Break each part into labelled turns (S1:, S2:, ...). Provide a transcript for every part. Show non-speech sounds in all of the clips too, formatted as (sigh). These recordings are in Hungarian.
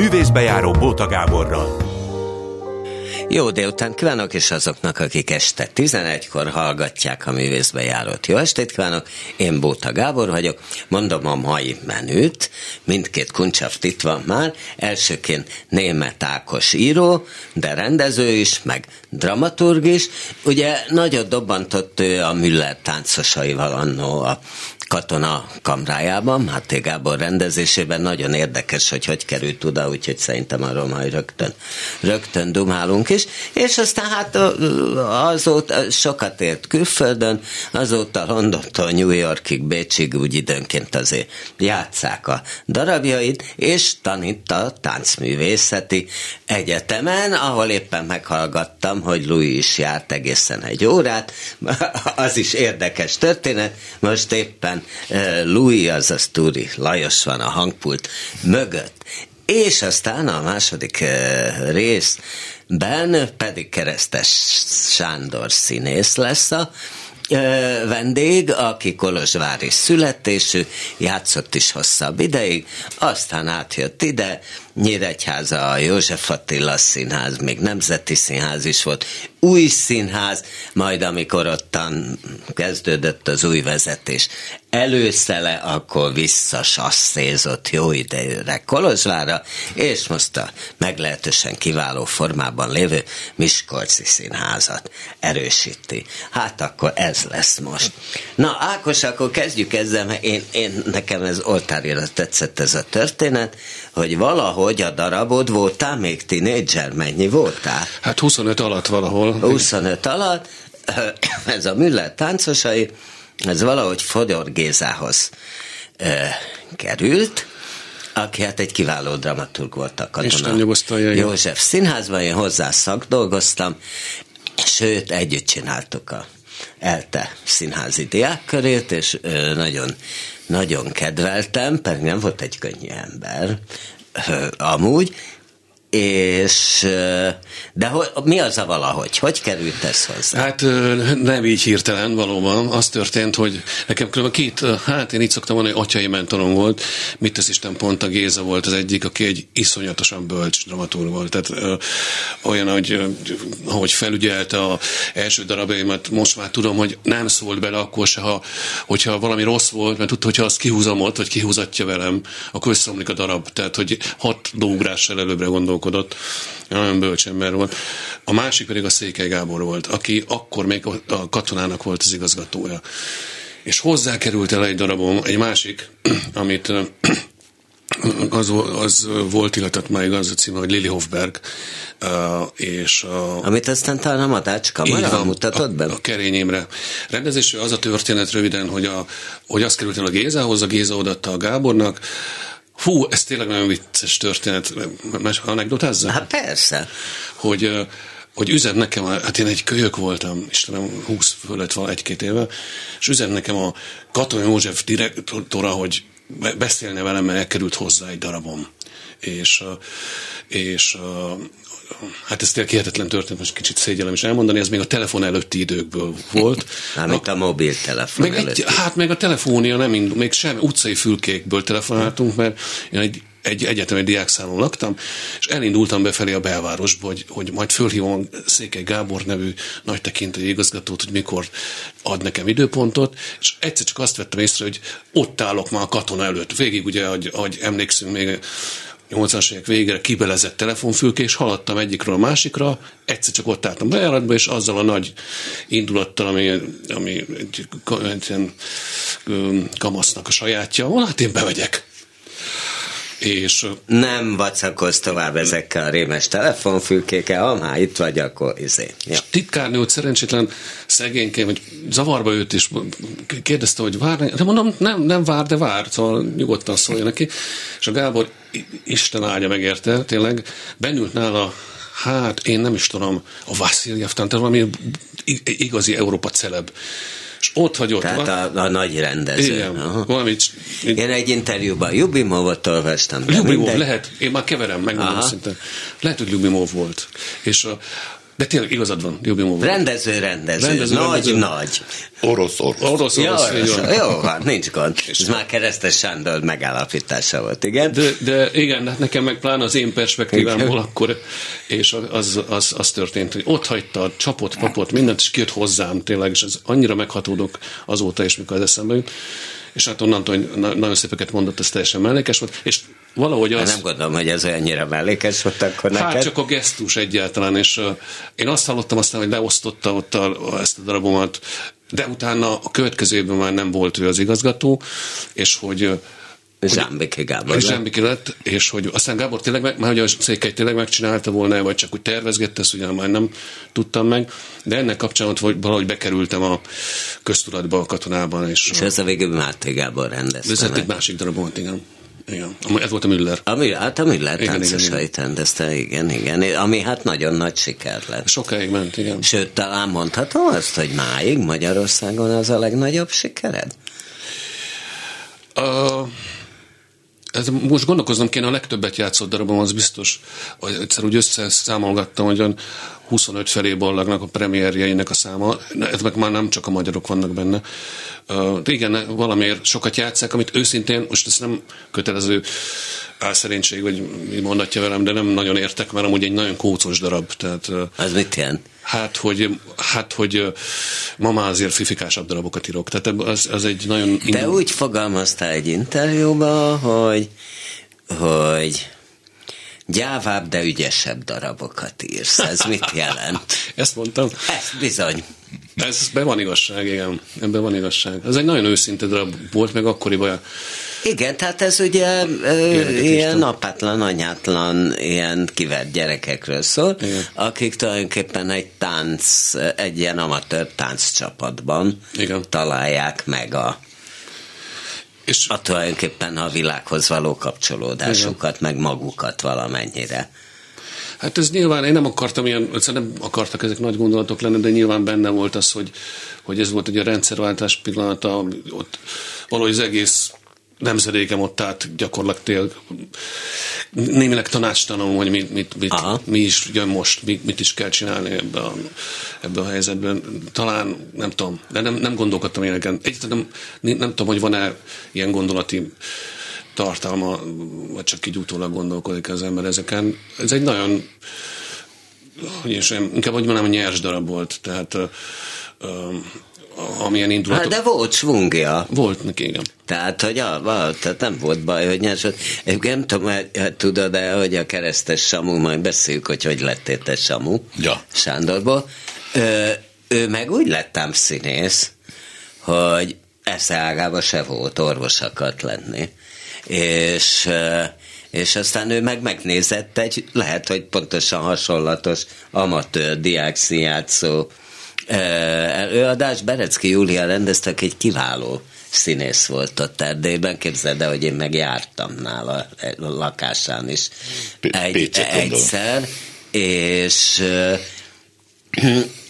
S1: művészbejáró Bóta Gáborral.
S2: Jó délután kívánok, és azoknak, akik este 11-kor hallgatják a művészbe járót. Jó estét kívánok, én Bóta Gábor vagyok, mondom a mai menüt, mindkét kuncsaft itt van már, elsőként német Ákos író, de rendező is, meg dramaturg is. Ugye nagyot dobbantott ő a Müller táncosaival annó a katona kamrájában, Máté Gábor rendezésében. Nagyon érdekes, hogy hogy került oda, úgyhogy szerintem arról majd rögtön, rögtön dumálunk is. És aztán hát azóta sokat ért külföldön, azóta Londontól New Yorkig, Bécsig úgy időnként azért játszák a darabjait, és tanít a táncművészeti egyetemen, ahol éppen meghallgattam, hogy Louis is járt egészen egy órát. (laughs) Az is érdekes történet. Most éppen Eh, Louis, azaz Turi Lajos van a hangpult mögött. És aztán a második eh, részben pedig Keresztes Sándor színész lesz a eh, vendég, aki Kolozsvári születésű, játszott is hosszabb ideig, aztán átjött ide, Nyíregyháza, a József Attila Színház, még Nemzeti Színház is volt, új színház, majd amikor ottan kezdődött az új vezetés, előszele, akkor visszasasszézott jó idejűre Kolozsvára, és most a meglehetősen kiváló formában lévő Miskolci Színházat erősíti. Hát akkor ez lesz most. Na, Ákos, akkor kezdjük ezzel, mert én, én nekem ez oltárira tetszett ez a történet, hogy valahogy a darabod voltál még tinédzser, mennyi voltál?
S3: Hát 25 alatt valahol.
S2: 25 alatt, (clears throat) ez a Müller táncosai, ez valahogy Fodor Gézához e, került, aki hát egy kiváló dramaturg volt a katona. József színházban, én hozzá szakdolgoztam, sőt, együtt csináltuk a ELTE színházi diákkörét, és nagyon, nagyon kedveltem, pedig nem volt egy könnyű ember, amúgy, és de hogy, mi az a valahogy? Hogy került ez hozzá?
S3: Hát nem így hirtelen valóban. Az történt, hogy nekem kb. két, hát én így szoktam mondani, hogy atyai mentorom volt. Mit tesz Isten pont a Géza volt az egyik, aki egy iszonyatosan bölcs dramatúr volt. Tehát ö, olyan, hogy ahogy felügyelte a első darabjaimat, most már tudom, hogy nem szólt bele akkor se, ha, hogyha valami rossz volt, mert tudta, hogyha azt kihúzom ott, vagy kihúzatja velem, akkor összeomlik a darab. Tehát, hogy hat lógrással előbbre gondol gondolkodott, nagyon bölcs ember volt. A másik pedig a Székely Gábor volt, aki akkor még a katonának volt az igazgatója. És hozzá került el egy darabom, egy másik, (clears throat) amit (clears throat) az, az volt, illetve már az a címe, hogy Lili Hofberg, uh, és a,
S2: Amit aztán talán a Matács kamara mutatott be?
S3: A, a Kerény Imre rendezésű az a történet röviden, hogy, a, hogy az került el a Gézához, a Géza odatta a Gábornak, Hú, ez tényleg nagyon vicces történet. Más anekdotázza?
S2: Hát persze.
S3: Hogy, hogy üzent nekem, hát én egy kölyök voltam, Istenem, 20 fölött van egy-két éve, és üzent nekem a Katon József direktora, hogy beszélne velem, mert elkerült hozzá egy darabom. És, és hát ez tényleg hihetetlen történet, most kicsit szégyellem is elmondani, ez még a telefon előtti időkből volt.
S2: Mármint a mobiltelefon
S3: meg egy, Hát meg a telefónia nem indul, még sem utcai fülkékből telefonáltunk, mert én egy egy egyetemi diákszálon laktam, és elindultam befelé a belvárosba, hogy, hogy majd fölhívom Székely Gábor nevű nagy tekintő igazgatót, hogy mikor ad nekem időpontot, és egyszer csak azt vettem észre, hogy ott állok már a katona előtt. Végig ugye, ahogy, ahogy emlékszünk még 80-as évek végére kibelezett telefonfülke, és haladtam egyikről a másikra, egyszer csak ott álltam bejáratba, és azzal a nagy indulattal, ami, ami egy, egy ilyen kamasznak a sajátja, hát én bevegyek. És,
S2: nem vacakoz tovább ezekkel a rémes telefonfülkékkel, ha már itt vagy, akkor izé.
S3: Ja. És titkárnő, hogy szerencsétlen szegényként, hogy zavarba őt is kérdezte, hogy vár, de mondom, nem, nem vár, de vár, szóval nyugodtan szólja neki. És a Gábor, Isten áldja megérte, tényleg, benült nála hát én nem is tudom, a Vasiljev, tehát valami igazi Európa celeb és ott hagyott.
S2: Tehát a, a nagy rendező.
S3: Igen, valamit.
S2: Én egy interjúban Jubimovot olvastam.
S3: Jubimov, lehet, én már keverem, megmondom szinte. Lehet, hogy Jubimov volt. És a, De tényleg igazad van, jobb módon.
S2: Rendező, rendező,
S3: Rendező,
S2: nagy,
S3: rendező.
S2: nagy.
S4: Orosz, orosz.
S3: Orosz, orosz,
S2: Jó,
S3: így van.
S2: jó, hát nincs gond. Ez már keresztes Sándor megállapítása volt, igen?
S3: De, de igen, hát nekem meg pláne az én perspektívámból akkor, és az, az, az történt, hogy ott hagyta, csapott, papot, mindent, és kijött hozzám tényleg, és ez annyira meghatódok azóta is, mikor az eszembe jut. És hát onnantól, hogy na- nagyon szépeket mondott, ez teljesen mellékes volt, és valahogy
S2: Hát
S3: az...
S2: nem gondolom, hogy ez olyannyira mellékes volt akkor
S3: Hát
S2: neked.
S3: csak a gesztus egyáltalán, és uh, én azt hallottam aztán, hogy leosztotta ott a, ezt a darabomat, de utána a következő évben már nem volt ő az igazgató, és hogy uh,
S2: Zsámbiki Gábor.
S3: és
S2: lett.
S3: Zsámbiki lett, és hogy aztán Gábor tényleg, meg, már hogy a Székely tényleg megcsinálta volna, vagy csak úgy tervezgette, ezt ugyan már nem tudtam meg, de ennek kapcsán ott vagy- valahogy bekerültem a köztudatba a katonában, és,
S2: És ez a végül Máté Gábor rendezte meg.
S3: egy másik darab volt, igen. Igen. Ez volt a Müller.
S2: A hát a Müller
S3: Igen,
S2: rendezte, igen, igen, ami hát nagyon nagy siker lett.
S3: Sokáig ment, igen.
S2: Sőt, talán mondhatom azt, hogy máig Magyarországon az a legnagyobb sikered?
S3: Uh, ez most gondolkoznom kéne, a legtöbbet játszott darabom, az biztos, hogy egyszer úgy összeszámolgattam, hogy 25 felé ballagnak a premierjeinek a száma, ez meg már nem csak a magyarok vannak benne. Uh, igen, valamiért sokat játszák, amit őszintén, most ez nem kötelező álszerénység, vagy mi mondatja velem, de nem nagyon értek, mert amúgy egy nagyon kócos darab, tehát uh,
S2: Az mit jelent?
S3: Hát, hogy, hát, hogy ma már azért fifikásabb darabokat írok. Tehát az, az egy nagyon...
S2: De
S3: indul-
S2: úgy fogalmaztál egy interjúban, hogy, hogy gyávább, de ügyesebb darabokat írsz. Ez mit jelent? (laughs)
S3: Ezt mondtam.
S2: Ez bizony.
S3: Ez be van igazság, igen. Ebben van igazság. Ez egy nagyon őszinte darab volt, meg akkoriban.
S2: Igen, tehát ez ugye ö, ilyen apátlan, anyátlan, ilyen kivert gyerekekről szól,
S3: Igen.
S2: akik tulajdonképpen egy tánc, egy ilyen amatőr tánccsapatban
S3: Igen.
S2: találják meg a,
S3: És
S2: a tulajdonképpen a világhoz való kapcsolódásukat, meg magukat valamennyire.
S3: hát ez nyilván, én nem akartam ilyen, nem akartak ezek nagy gondolatok lenni, de nyilván benne volt az, hogy, hogy ez volt egy a rendszerváltás pillanata, ott valahogy az egész nemzedékem ott át gyakorlatilag némileg tanácstalanul, hogy mit, mit, mit,
S2: Aha.
S3: mi is jön most, mit, mit is kell csinálni ebbe a, ebbe a helyzetben. Talán, nem tudom, de nem, nem gondolkodtam ilyeneken. Egyáltalán nem, nem tudom, hogy van-e ilyen gondolati tartalma, vagy csak így utólag gondolkodik az ember ezeken. Ez egy nagyon, is, inkább hogy mondanám, nyers darab volt, tehát amilyen
S2: Hát,
S3: indulatok.
S2: de volt svungja.
S3: Volt neki, igen.
S2: Tehát, hogy a, a, tehát nem volt baj, hogy nyers volt. Egyébként nem tudom, hogy tudod-e, hogy a keresztes Samu, majd beszéljük, hogy hogy lettél te Samu
S4: Ja.
S2: Sándorból. Ö, ő meg úgy lettem színész, hogy esze ágába se volt orvos akart lenni. És, ö, és aztán ő meg megnézett egy, lehet, hogy pontosan hasonlatos amatőr diákszínjátszó ö, előadás. Berecki Júlia rendezte, aki egy kiváló színész volt ott Erdélyben. Képzeld el, hogy én meg jártam nála a lakásán is. Egy, egyszer, és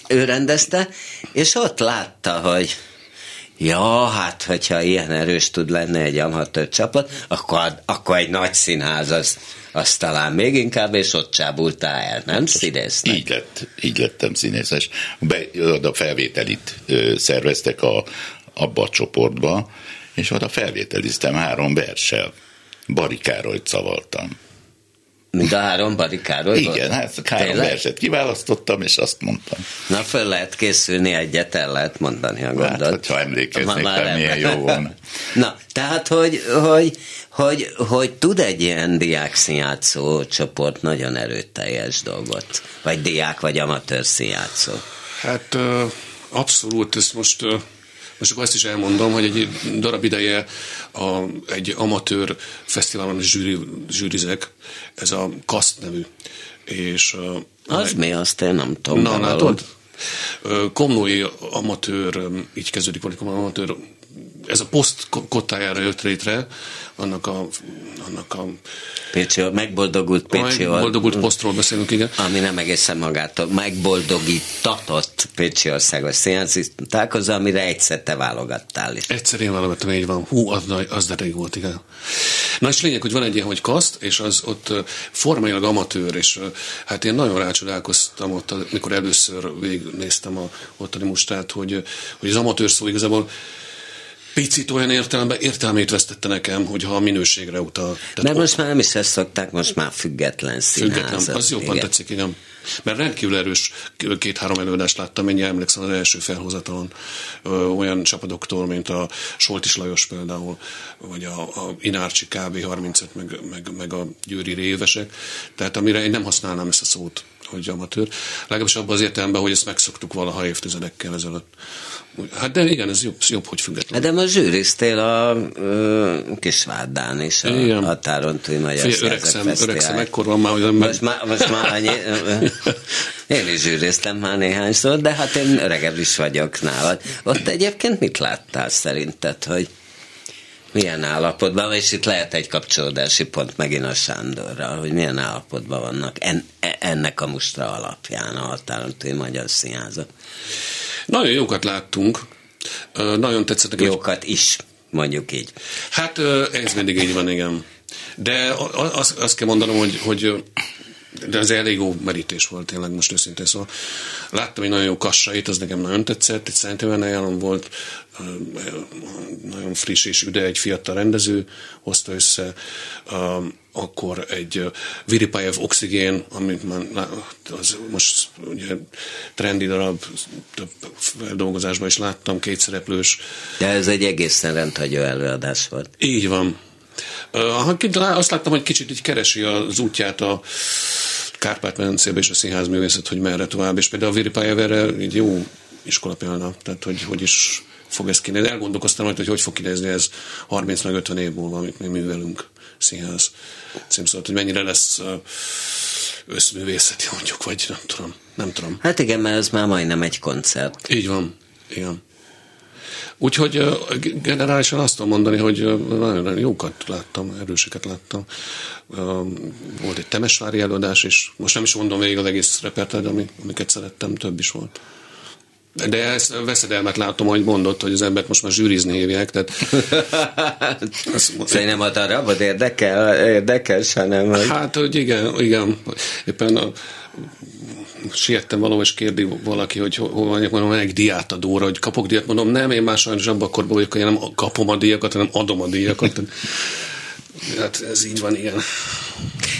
S2: ő rendezte, és ott látta, hogy ja, hát, hogyha ilyen erős tud lenni egy amatőr csapat, akkor, akkor egy nagy színház az, az talán még inkább, és ott csábultál el, nem színésznek?
S4: Így, lett, így lettem színészes. Be, oda felvételit ö, szerveztek a, abba a csoportba, és oda felvételiztem három verssel. Bari Károlyt szavaltam.
S2: Mind a három barikáról
S4: Igen, hát három
S2: Tényleg?
S4: verset kiválasztottam, és azt mondtam.
S2: Na, föl lehet készülni egyet, el lehet mondani a
S4: Hát,
S2: gondot.
S4: hogyha emlékeznék
S2: Ma már
S4: milyen jó volna. (laughs)
S2: Na, tehát, hogy, hogy, hogy, hogy tud egy ilyen diák színjátszó csoport nagyon erőteljes dolgot, vagy diák, vagy amatőr színjátszó.
S3: Hát abszolút, ezt most, most akkor ezt is elmondom, hogy egy darab ideje a, egy amatőr fesztiválon zsűri, zsűrizek, ez a KASZT nevű. És,
S2: Az mi, azt én nem tudom.
S3: Na, látod? Ö, Komlói amatőr, így kezdődik, vagy amatőr ez a poszt kottájára jött létre, annak a, annak a
S2: Pécsi, megboldogult Pécsi
S3: a megboldogult posztról beszélünk, igen.
S2: Ami nem egészen magától megboldogítatott Pécsi országos színházi találkozó, amire egyszer te válogattál is.
S3: Egyszer én válogattam, így van. Hú, az, az de rég volt, igen. Na és lényeg, hogy van egy ilyen, hogy kaszt, és az ott formailag amatőr, és hát én nagyon rácsodálkoztam ott, mikor először végignéztem a ottani mustát, hogy, hogy az amatőr szó igazából picit olyan értelemben értelmét vesztette nekem, hogyha a minőségre utal.
S2: Tehát Mert most már nem is ezt szokták, most már független színházat.
S3: Független, az jobban igen. tetszik, igen. Mert rendkívül erős két-három előadást láttam, mennyi emlékszem az első felhozatalon olyan csapatoktól, mint a Soltis Lajos például, vagy a, a Inárcsi KB 35, meg, meg, meg a Győri Révesek. Tehát amire én nem használnám ezt a szót, hogy amatőr. Legalábbis abban az értelemben, hogy ezt megszoktuk valaha évtizedekkel ezelőtt. Hát de igen, ez jobb, jobb hogy független.
S2: De most zsűriztél a ö, Kisvárdán is, a igen. határon túl Magyar
S3: Figyelj, öregszem, öregszem, ekkor van már, hogy nem
S2: most, már, most már annyi, (laughs) én is zsűriztem már néhányszor, de hát én öregebb is vagyok nálad. Ott egyébként mit láttál szerinted, hogy milyen állapotban, és itt lehet egy kapcsolódási pont megint a Sándorral, hogy milyen állapotban vannak en, e, ennek a mustra alapján a határon Magyar Színházak.
S3: Nagyon jókat láttunk. Nagyon tetszett nekem.
S2: Jókat is, mondjuk így.
S3: Hát ez mindig így van, igen. De azt, azt kell mondanom, hogy, hogy de az elég jó merítés volt tényleg most őszintén szóval. Láttam egy nagyon jó kassait, az nekem nagyon tetszett, egy szerintem ajánlom volt, nagyon friss és üde, egy fiatal rendező hozta össze, akkor egy Viripajev Oxigén, amit már az most ugye trendi darab, több feldolgozásban is láttam, kétszereplős.
S2: De ez egy egészen rendhagyó előadás volt.
S3: Így van. Azt láttam, hogy kicsit így keresi az útját a Kárpát-medencébe és a színházművészet, hogy merre tovább, és például a Viripajev erre így jó iskola példa, tehát hogy, hogy is fog ez kinézni. Elgondolkoztam hogy hogy fog kinézni ez 30 meg 50 év múlva, amit mi művelünk színház címszót, hogy mennyire lesz összművészeti mondjuk, vagy nem tudom. Nem tudom.
S2: Hát igen, mert ez már majdnem egy koncert.
S3: Így van, igen. Úgyhogy generálisan azt tudom mondani, hogy nagyon jókat láttam, erőseket láttam. Volt egy Temesvári előadás is, most nem is mondom végig az egész repertoár, ami, amiket szerettem, több is volt. De ezt veszedelmet látom, hogy mondott, hogy az embert most már zsűrizni hívják, tehát... (laughs)
S2: Szerintem a darabod érdekel, érdekes, hanem...
S3: Hogy... Hát, hogy igen, igen. Éppen a, siettem valahol, és kérdi valaki, hogy hol van, mondom, egy diátadóra, hogy kapok díjat, mondom, nem, én már sajnos abban akkor vagyok, hogy én nem kapom a díjakat, hanem adom a díjakat. (laughs) Hát ez így van, igen.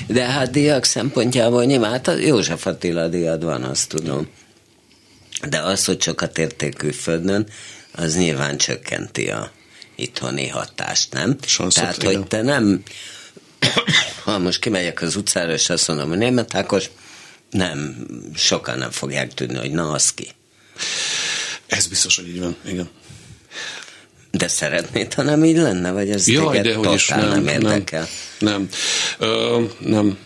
S2: De hát díjak szempontjából nyilván, hát József Attila díjad van, azt tudom. De az, hogy sokat értékű földön, az nyilván csökkenti a itthoni hatást, nem?
S3: Sanszok,
S2: Tehát, igen. hogy te nem, (coughs) ha most kimegyek az utcára, és azt mondom, hogy német Ákos, nem, sokan nem fogják tudni, hogy na, az ki.
S3: Ez biztos, hogy így van, igen.
S2: De szeretnéd, ha nem így lenne, vagy ez
S3: Jaj, téged de, hogy is, nem, nem érdekel? Nem, nem. Ö, nem.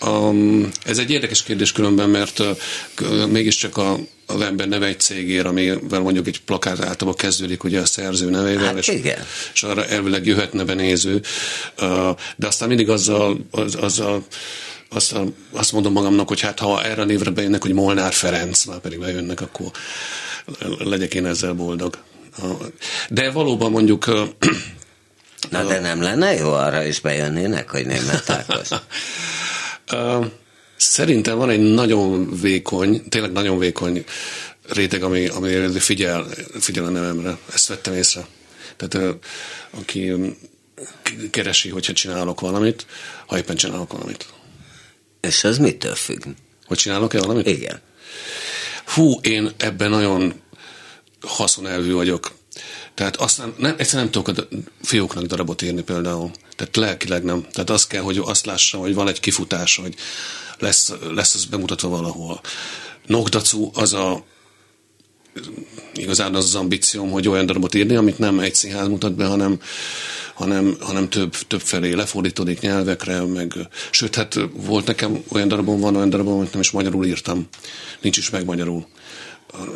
S3: Um, ez egy érdekes kérdés különben, mert uh, mégiscsak a, az ember neve egy cégér, amivel mondjuk egy plakát általában kezdődik ugye a szerző nevével,
S2: hát,
S3: és,
S2: igen.
S3: és arra elvileg jöhetne benéző, de aztán mindig azzal, az, azzal azt, azt mondom magamnak, hogy hát ha erre a névre bejönnek, hogy Molnár Ferenc, már pedig bejönnek, akkor legyek én ezzel boldog. De valóban mondjuk...
S2: Na de nem lenne jó arra is bejönnének, hogy német Ákos?
S3: Szerintem van egy nagyon vékony, tényleg nagyon vékony réteg, ami, ami figyel, figyel a nevemre. Ezt vettem észre. Tehát aki keresi, hogyha csinálok valamit, ha éppen csinálok valamit.
S2: És az mitől függ?
S3: Hogy csinálok-e valamit?
S2: Igen.
S3: Hú, én ebben nagyon haszonelvű vagyok. Tehát aztán nem, egyszerűen nem tudok a fióknak darabot írni például. Tehát lelkileg nem. Tehát azt kell, hogy azt lássam, hogy van egy kifutás, hogy lesz, lesz az bemutatva valahol. Nogdacu az a igazán az az ambícióm, hogy olyan darabot írni, amit nem egy színház mutat be, hanem, hanem, hanem több, több felé lefordítódik nyelvekre, meg, sőt, hát volt nekem olyan darabom, van olyan darabom, amit nem is magyarul írtam. Nincs is meg magyarul.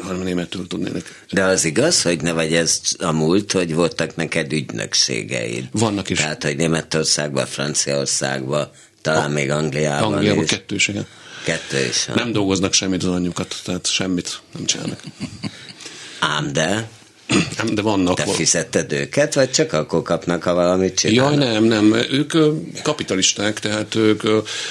S3: hanem németül tudnének.
S2: De az igaz, hogy ne vagy ez a múlt, hogy voltak neked ügynökségeid.
S3: Vannak is.
S2: Tehát, hogy Németországban, Franciaországban, talán a, még Angliában
S3: Angliában
S2: is.
S3: kettős, igen.
S2: Kettő is. ha?
S3: Nem dolgoznak semmit az anyjukat, tehát semmit nem csinálnak.
S2: Ám de,
S3: Nem, De vannak.
S2: te fizetted őket, vagy csak akkor kapnak, ha valamit
S3: Jaj,
S2: csinálnak?
S3: nem, nem. Ők kapitalisták, tehát ők,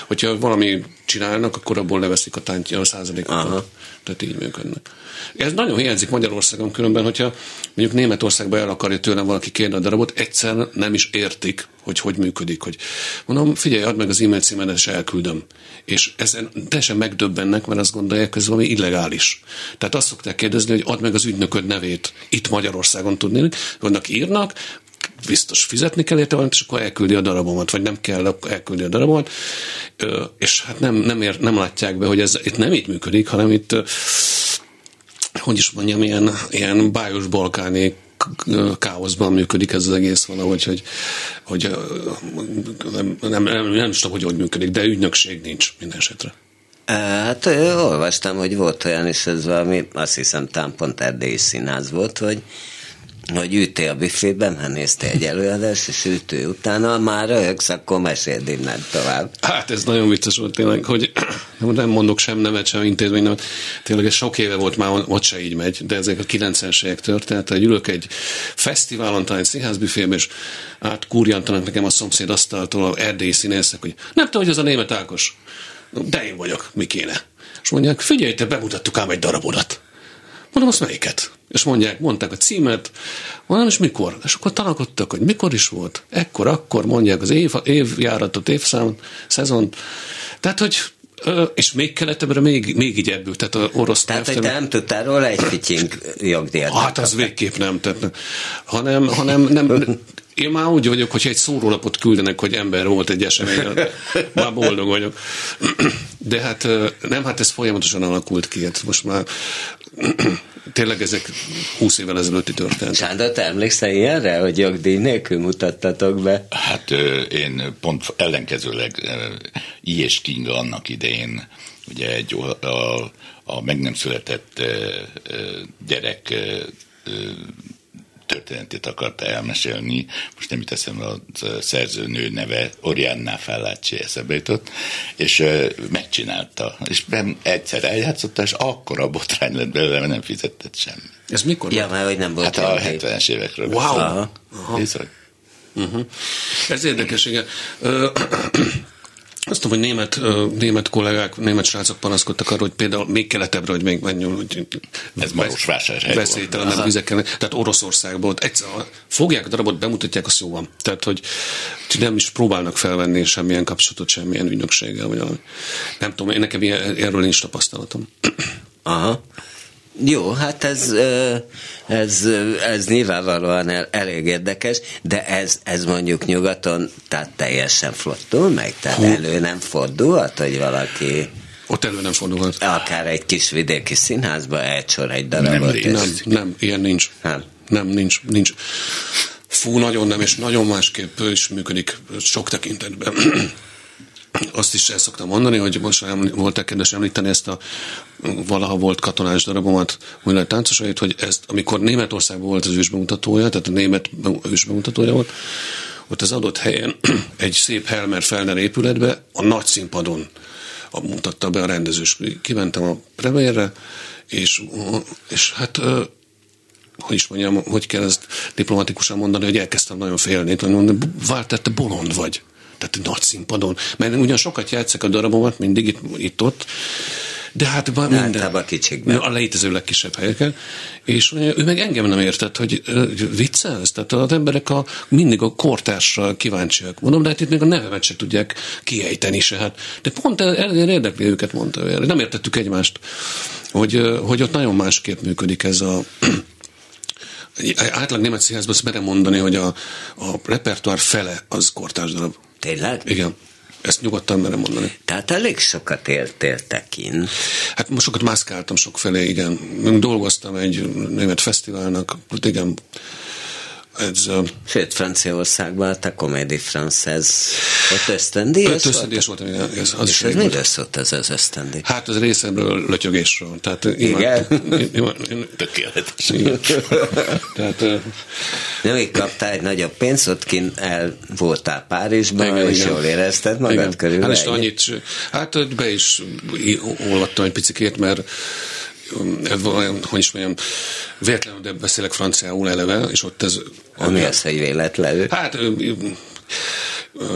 S3: hogyha valami csinálnak, akkor abból leveszik a tántja a százalékot. Tehát így működnek. Ez nagyon hiányzik Magyarországon különben, hogyha mondjuk Németországban el akarja tőlem valaki kérni a darabot, egyszer nem is értik, hogy hogy működik. Hogy mondom, figyelj, add meg az e-mail címedet, és elküldöm. És ezen teljesen megdöbbennek, mert azt gondolják, hogy ez valami illegális. Tehát azt szokták kérdezni, hogy add meg az ügynököd nevét itt Magyarországon tudni. Vannak írnak, biztos fizetni kell érte valamit, és akkor elküldi a darabomat, vagy nem kell elküldi a darabomat, és hát nem, nem, ér, nem látják be, hogy ez itt nem így működik, hanem itt, hogy is mondjam, ilyen, ilyen bájos balkáni k- káoszban működik ez az egész valahogy, hogy, hogy nem, nem, nem, nem is tudom, hogy hogy működik, de ügynökség nincs minden esetre.
S2: Hát olvastam, hogy volt olyan is, ez valami, azt hiszem, talán pont erdélyi színház volt, hogy hogy ültél a büfében, mert néztél egy előadást, és ültő utána már röhögsz, akkor meséld innen tovább.
S3: Hát ez nagyon vicces volt tényleg, hogy (clears throat) nem mondok sem nevet, sem intézmény nevet. Tényleg ez sok éve volt már, ott se így megy, de ezek a 90-es évek történet. Egy ülök egy fesztiválon, talán egy színházbüfébe, és átkúrjantanak nekem a szomszéd asztaltól a erdélyi színészek, hogy nem te, hogy az a német Ákos. De én vagyok, mi kéne? És mondják, figyelj, te bemutattuk ám egy darabodat. Mondom, azt melyiket? És mondják, mondták a címet, mondom, és mikor? És akkor tanakodtak, hogy mikor is volt. Ekkor, akkor mondják az év, évjáratot, évszámot, szezon. Tehát, hogy és még keletebbre még, még így ebből, tehát a orosz
S2: Tehát, hogy te
S3: nyelvterület-
S2: nem tudtál róla egy fityink jogdíjat.
S3: Hát az végképp nem, tehát, nem. hanem, hanem nem, (laughs) én már úgy vagyok, hogyha egy szórólapot küldenek, hogy ember volt egy eseményen, már boldog vagyok. De hát nem, hát ez folyamatosan alakult ki, hát most már tényleg ezek 20 évvel ezelőtti történet.
S2: Sándor, te emlékszel ilyenre, hogy jogdíj nélkül mutattatok be?
S4: Hát én pont ellenkezőleg I. és Kinga annak idején ugye egy, a, a meg nem született gyerek történetét akarta elmesélni. Most nem jut eszembe a szerzőnő neve, Orianna Fallaci eszembe jutott, és megcsinálta. És ben, egyszer eljátszotta, és akkor a botrány lett belőle, mert nem fizetett semmi.
S3: Ez mikor?
S2: Ja, mert hogy nem volt
S4: Hát a
S2: jogdíj.
S4: 70-es évekről
S3: Wow.
S4: beszélünk.
S2: Aha.
S4: Bizony.
S3: Uh-huh. Ez érdekes, igen. Azt tudom, hogy német, német kollégák, német srácok panaszkodtak arról, hogy például még keletebbre, hogy még menjünk, hogy
S4: Ez volt.
S3: veszélytelenek vizeken, tehát Oroszországból, egyszer fogják a darabot, bemutatják, azt jó van. Tehát, hogy nem is próbálnak felvenni semmilyen kapcsolatot, semmilyen ügynökséggel, vagy valami. Nem tudom, én nekem ilyen, erről nincs tapasztalatom.
S2: Aha. Jó, hát ez, ez, ez nyilvánvalóan el, elég érdekes, de ez, ez mondjuk nyugaton, tehát teljesen flottul meg, tehát elő nem fordulhat, hogy valaki
S3: Ott elő nem fordulhat.
S2: akár egy kis vidéki színházba egy
S4: Nem
S2: darabot.
S4: létezik.
S3: Nem,
S2: és-
S3: nem, ilyen nincs.
S2: Nem.
S3: Nem, nincs, nincs. Fú, nagyon nem, és nagyon másképp is működik sok tekintetben. Azt is el szoktam mondani, hogy most voltak kedves említeni ezt a valaha volt katonás darabomat, Müller táncosait, hogy ezt, amikor Németországban volt az ősbemutatója, tehát a német be- ősbemutatója volt, ott az adott helyen (clears throat) egy szép Helmer Felner épületbe a nagy színpadon mutatta be a rendezős. Kimentem a premierre, és, és hát hogy is mondjam, hogy kell ezt diplomatikusan mondani, hogy elkezdtem nagyon félni, mondani, vált, te bolond vagy. Tehát nagy színpadon. Mert ugyan sokat játszak a darabomat, mindig itt, itt ott, de hát már minden.
S2: Általában kicsikben.
S3: A létező legkisebb helyeken. És ő meg engem nem értett, hogy viccelsz? Tehát az emberek a, mindig a kortársra kíváncsiak. Mondom, de hát itt még a nevemet se tudják kiejteni se. Hát. De pont el, érdekli őket, mondta ő. Nem értettük egymást. Hogy, hogy ott nagyon másképp működik ez a (clears throat) átlag német színházban azt merem mondani, hogy a, a repertoár fele az kortárs darab.
S2: Tényleg?
S3: Igen. Ezt nyugodtan merem mondani.
S2: Tehát elég sokat éltél te kint.
S3: Hát most sokat mászkáltam sok felé, igen. Dolgoztam egy német fesztiválnak, igen, ez,
S2: Sőt, Franciaországban a Comédie Française ott ösztöndíjas
S3: ösztöndíjas volt. volt
S2: ez, az És ez miről szólt ez az ösztöndíj?
S3: Hát az részemről lötyögésről. Tehát
S2: Igen?
S4: Tökéletes.
S2: Tehát, Nem, így kaptál egy nagyobb pénzt, ott kint el voltál Párizsban, igen, és igen. jól érezted magad igen. körülbelül.
S3: Hát, annyit, hát be is ollattam egy picikét, mert ez olyan, hogy is mondjam, véletlenül, de beszélek franciául eleve, és ott ez...
S2: Ami az, hogy véletlenül?
S3: Hát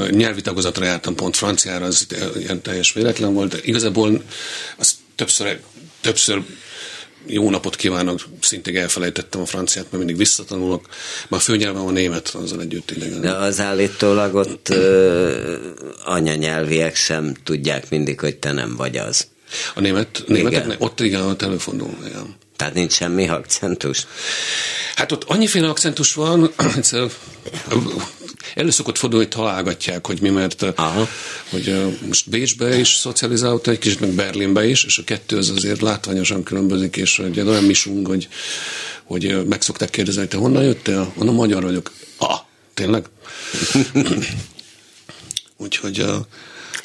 S3: nyelvi tagozatra jártam pont franciára, az ilyen teljes véletlen volt. Igazából az többször, többször jó napot kívánok, szintén elfelejtettem a franciát, mert mindig visszatanulok. Már főnyelven a német, azzal együtt idegen.
S2: De az állítólag ott ö, anyanyelviek sem tudják mindig, hogy te nem vagy az.
S3: A német, németek, ott igen, ott előfordul. Igen.
S2: Tehát nincs semmi akcentus?
S3: Hát ott annyiféle akcentus van, (clears throat) elő szokott fordulni, hogy találgatják, hogy mi, mert Aha. hogy most Bécsbe is szocializálódtam, egy kicsit meg Berlinbe is, és a kettő az azért látványosan különbözik, és hogy olyan misung, hogy, hogy meg szokták kérdezni, hogy te honnan jöttél? Honnan magyar vagyok. Ah, tényleg? (laughs) Úgyhogy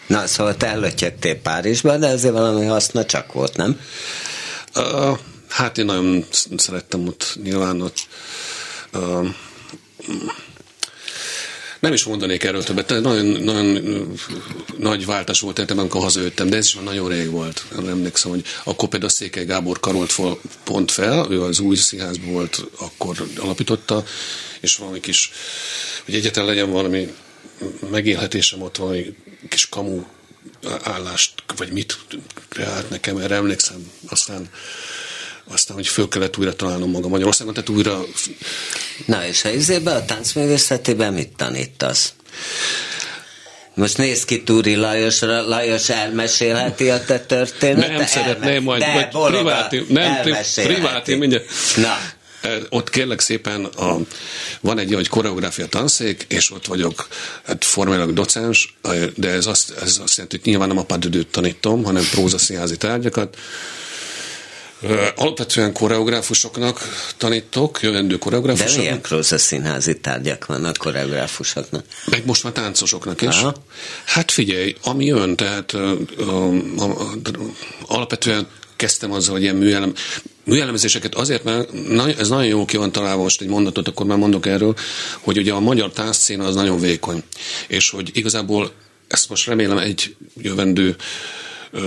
S2: Na, szóval te ellötyögtél Párizsba, de azért valami haszna csak volt, nem?
S3: Uh, hát én nagyon szerettem ott nyilván ott. Uh, nem is mondanék erről többet, nagyon, nagyon nagy váltás volt értem, amikor hazajöttem, de ez is már nagyon rég volt. Emlékszem, hogy akkor például Székely Gábor karolt fel, pont fel, ő az új színházban volt, akkor alapította, és valami kis, hogy egyetlen legyen valami megélhetésem ott, valami kis kamu állást, vagy mit kreált nekem, erre emlékszem. Aztán aztán, hogy föl kellett újra találnom magam Magyarországon, tehát újra...
S2: Na, és a izében, a táncművészetében mit tanítasz? Most néz ki Túri Lajosra, Lajos elmesélheti a te történetet.
S3: Nem szeretném majd,
S2: de,
S3: vagy priváti, nem, priváti, mindjárt. Na. Ott kérlek szépen, a, van egy olyan koreográfia tanszék, és ott vagyok hát formailag docens, de ez azt, ez azt jelenti, hogy nyilván nem a padödőt tanítom, hanem prózaszínházi tárgyakat, Alapvetően koreográfusoknak tanítok, jövendő koreográfusoknak.
S2: De milyen prózaszínházi tárgyak vannak koreográfusoknak?
S3: Meg most már táncosoknak is. Aha. Hát figyelj, ami jön, tehát uh, alapvetően kezdtem azzal, hogy ilyen műelem, műelemzéseket azért, mert ez nagyon jó ki van találva, most egy mondatot, akkor már mondok erről, hogy ugye a magyar táncszín az nagyon vékony, és hogy igazából ezt most remélem egy jövendő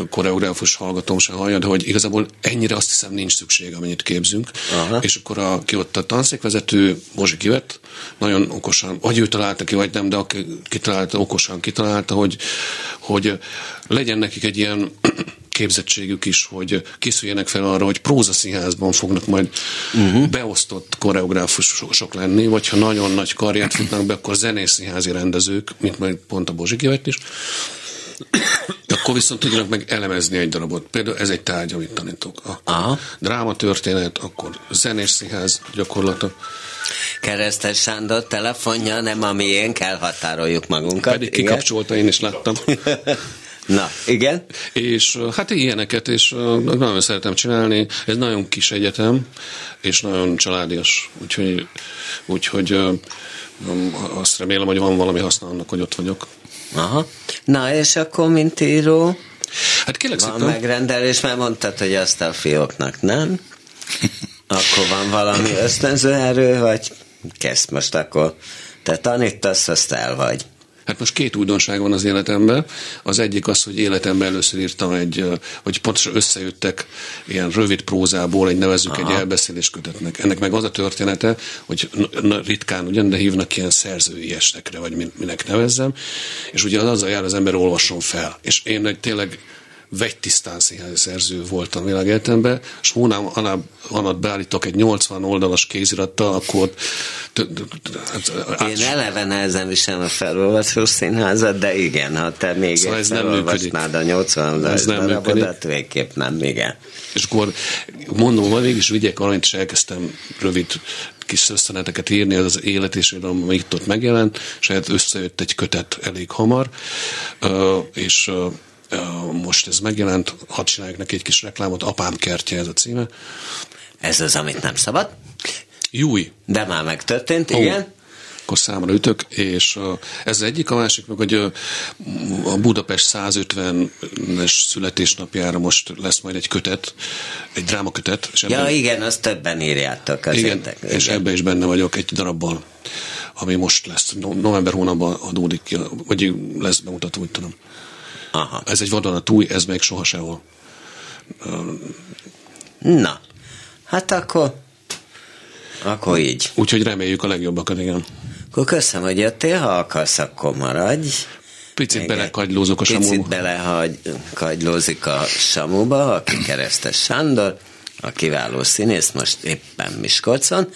S3: koreográfus hallgatom se hallja, de hogy igazából ennyire azt hiszem nincs szükség, amennyit képzünk. Aha. És akkor a, ki ott a tanszékvezető, Bozsi Kivet, nagyon okosan, vagy ő találta ki, vagy nem, de aki kitalálta, okosan kitalálta, hogy, hogy legyen nekik egy ilyen képzettségük is, hogy készüljenek fel arra, hogy prózaszínházban fognak majd uh-huh. beosztott koreográfusok lenni, vagy ha nagyon nagy karriert futnak be, akkor zenészínházi rendezők, mint majd pont a Bozsi is. Akkor viszont tudjanak meg elemezni egy darabot. Például ez egy tárgy, amit tanítok. Akkor Aha. dráma történet, akkor zenés színház gyakorlata.
S2: Keresztes Sándor telefonja, nem a miénk, elhatároljuk magunkat.
S3: Pedig igen? kikapcsolta, én is láttam. (laughs)
S2: Na, igen?
S3: És hát ilyeneket, és nagyon szeretem csinálni. Ez nagyon kis egyetem, és nagyon családias. Úgyhogy, úgyhogy azt remélem, hogy van valami haszna annak, hogy ott vagyok.
S2: Aha. Na, és akkor, mint író,
S3: hát kérlek
S2: van szépen. megrendelés, mert mondtad, hogy azt a fióknak nem. (laughs) akkor van valami ösztönző erő, vagy kezd most akkor te tanítasz, azt el vagy.
S3: Hát most két újdonság van az életemben. Az egyik az, hogy életemben először írtam egy, hogy pontosan összejöttek ilyen rövid prózából, egy nevezük Aha. egy elbeszélés kötetnek. Ennek meg az a története, hogy ritkán ugyan, de hívnak ilyen szerzői estekre, vagy minek nevezzem, és ugye az azzal jár, az ember olvasson fel. És én egy tényleg vegytisztán szerző voltam világéletemben, és hónap alatt beállítok egy 80 oldalas kézirattal, akkor
S2: én eleve nehezen viselem a felolvasó színházat, de igen, ha te még szóval ez nem működik. a 80 oldalas darabodat, végképp nem, igen.
S3: És akkor mondom, hogy mégis vigyek arra, és elkezdtem rövid kis szösszeneteket írni, az az élet és ami itt ott megjelent, és hát összejött egy kötet elég hamar, és most ez megjelent, hadd csináljuk neki egy kis reklámot, Apám kertje ez a címe.
S2: Ez az, amit nem szabad?
S3: Júj.
S2: De már megtörtént, oh. igen
S3: akkor számra ütök, és ez egyik, a másik meg, hogy a, Budapest 150-es születésnapjára most lesz majd egy kötet, egy drámakötet.
S2: És ebben, ja, igen, azt többen írjátok az
S3: igen, értek, és igen. ebben is benne vagyok egy darabban, ami most lesz, november hónapban adódik ki, vagy lesz bemutató, úgy tudom. Aha. Ez egy vadonatúj, ez még soha sehol.
S2: Na, hát akkor akkor így.
S3: Úgyhogy reméljük a legjobbakat, igen.
S2: Akkor köszönöm, hogy jöttél, ha akarsz, akkor maradj.
S3: Picit belekagylózok a Samuba.
S2: Picit belekagylózik a Samuba, aki keresztes Sándor, a kiváló színész, most éppen Miskolcon,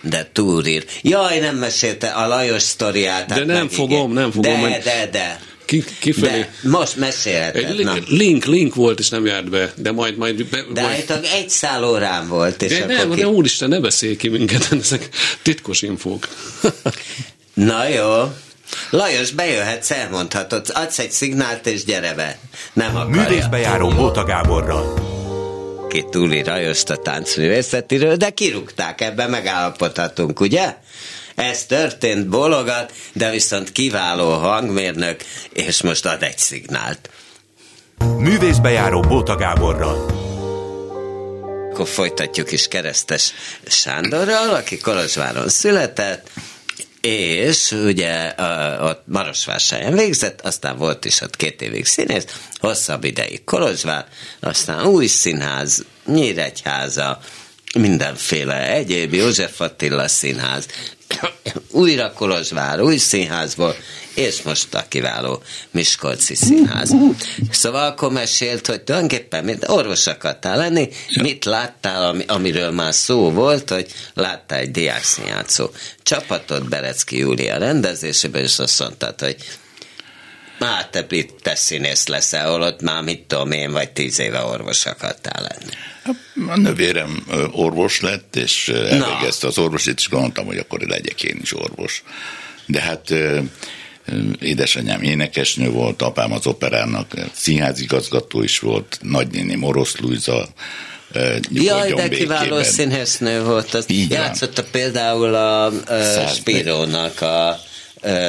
S2: de túrír. Jaj, nem mesélte a Lajos sztoriát.
S3: De nem fogom, nem fogom.
S2: De, de, de.
S3: Ki, kifelé.
S2: De most mesélheted.
S3: Egy link, link, link, volt, és nem járt be, de majd... majd be,
S2: de majd... állítólag egy szál órán volt. És
S3: de nem, ki... de úristen, ne beszélj ki minket, (laughs) ezek titkos infók. (laughs)
S2: Na jó. Lajos, bejöhetsz, elmondhatod. Adsz egy szignált, és gyere be. Nem akarja.
S1: Művészbejáró Bóta Gáborral.
S2: Ki túli Lajost a táncművészetiről, de kirúgták, ebben megállapodhatunk, ugye? Ez történt, bologat, de viszont kiváló hangmérnök, és most ad egy szignált.
S1: Művészbejáró Bóta Gáborral.
S2: Akkor folytatjuk is keresztes Sándorral, aki Kolozsváron született, és ugye a Marosvásárhelyen végzett, aztán volt is ott két évig színész, hosszabb ideig Kolozsvár, aztán új színház, Nyíregyháza, mindenféle egyéb József Attila színház, újra Kolozsvár, új színházból, és most a kiváló Miskolci színház. Szóval akkor mesélt, hogy tulajdonképpen mint orvos akartál lenni, ja. mit láttál, amiről már szó volt, hogy láttál egy diákszínjátszó csapatot Berecki Júlia rendezésében, és azt mondtad, hogy már te itt te színész leszel, holott már mit tudom én, vagy tíz éve orvos akartál lenni.
S4: A növérem orvos lett, és elvégezte az orvosit, és gondoltam, hogy akkor legyek én is orvos. De hát édesanyám énekesnő volt, apám az operának színházigazgató is volt, nagynéni Morosz Lujza,
S2: Jaj, de kiváló színésznő volt. Az játszotta például a, a Spirónak a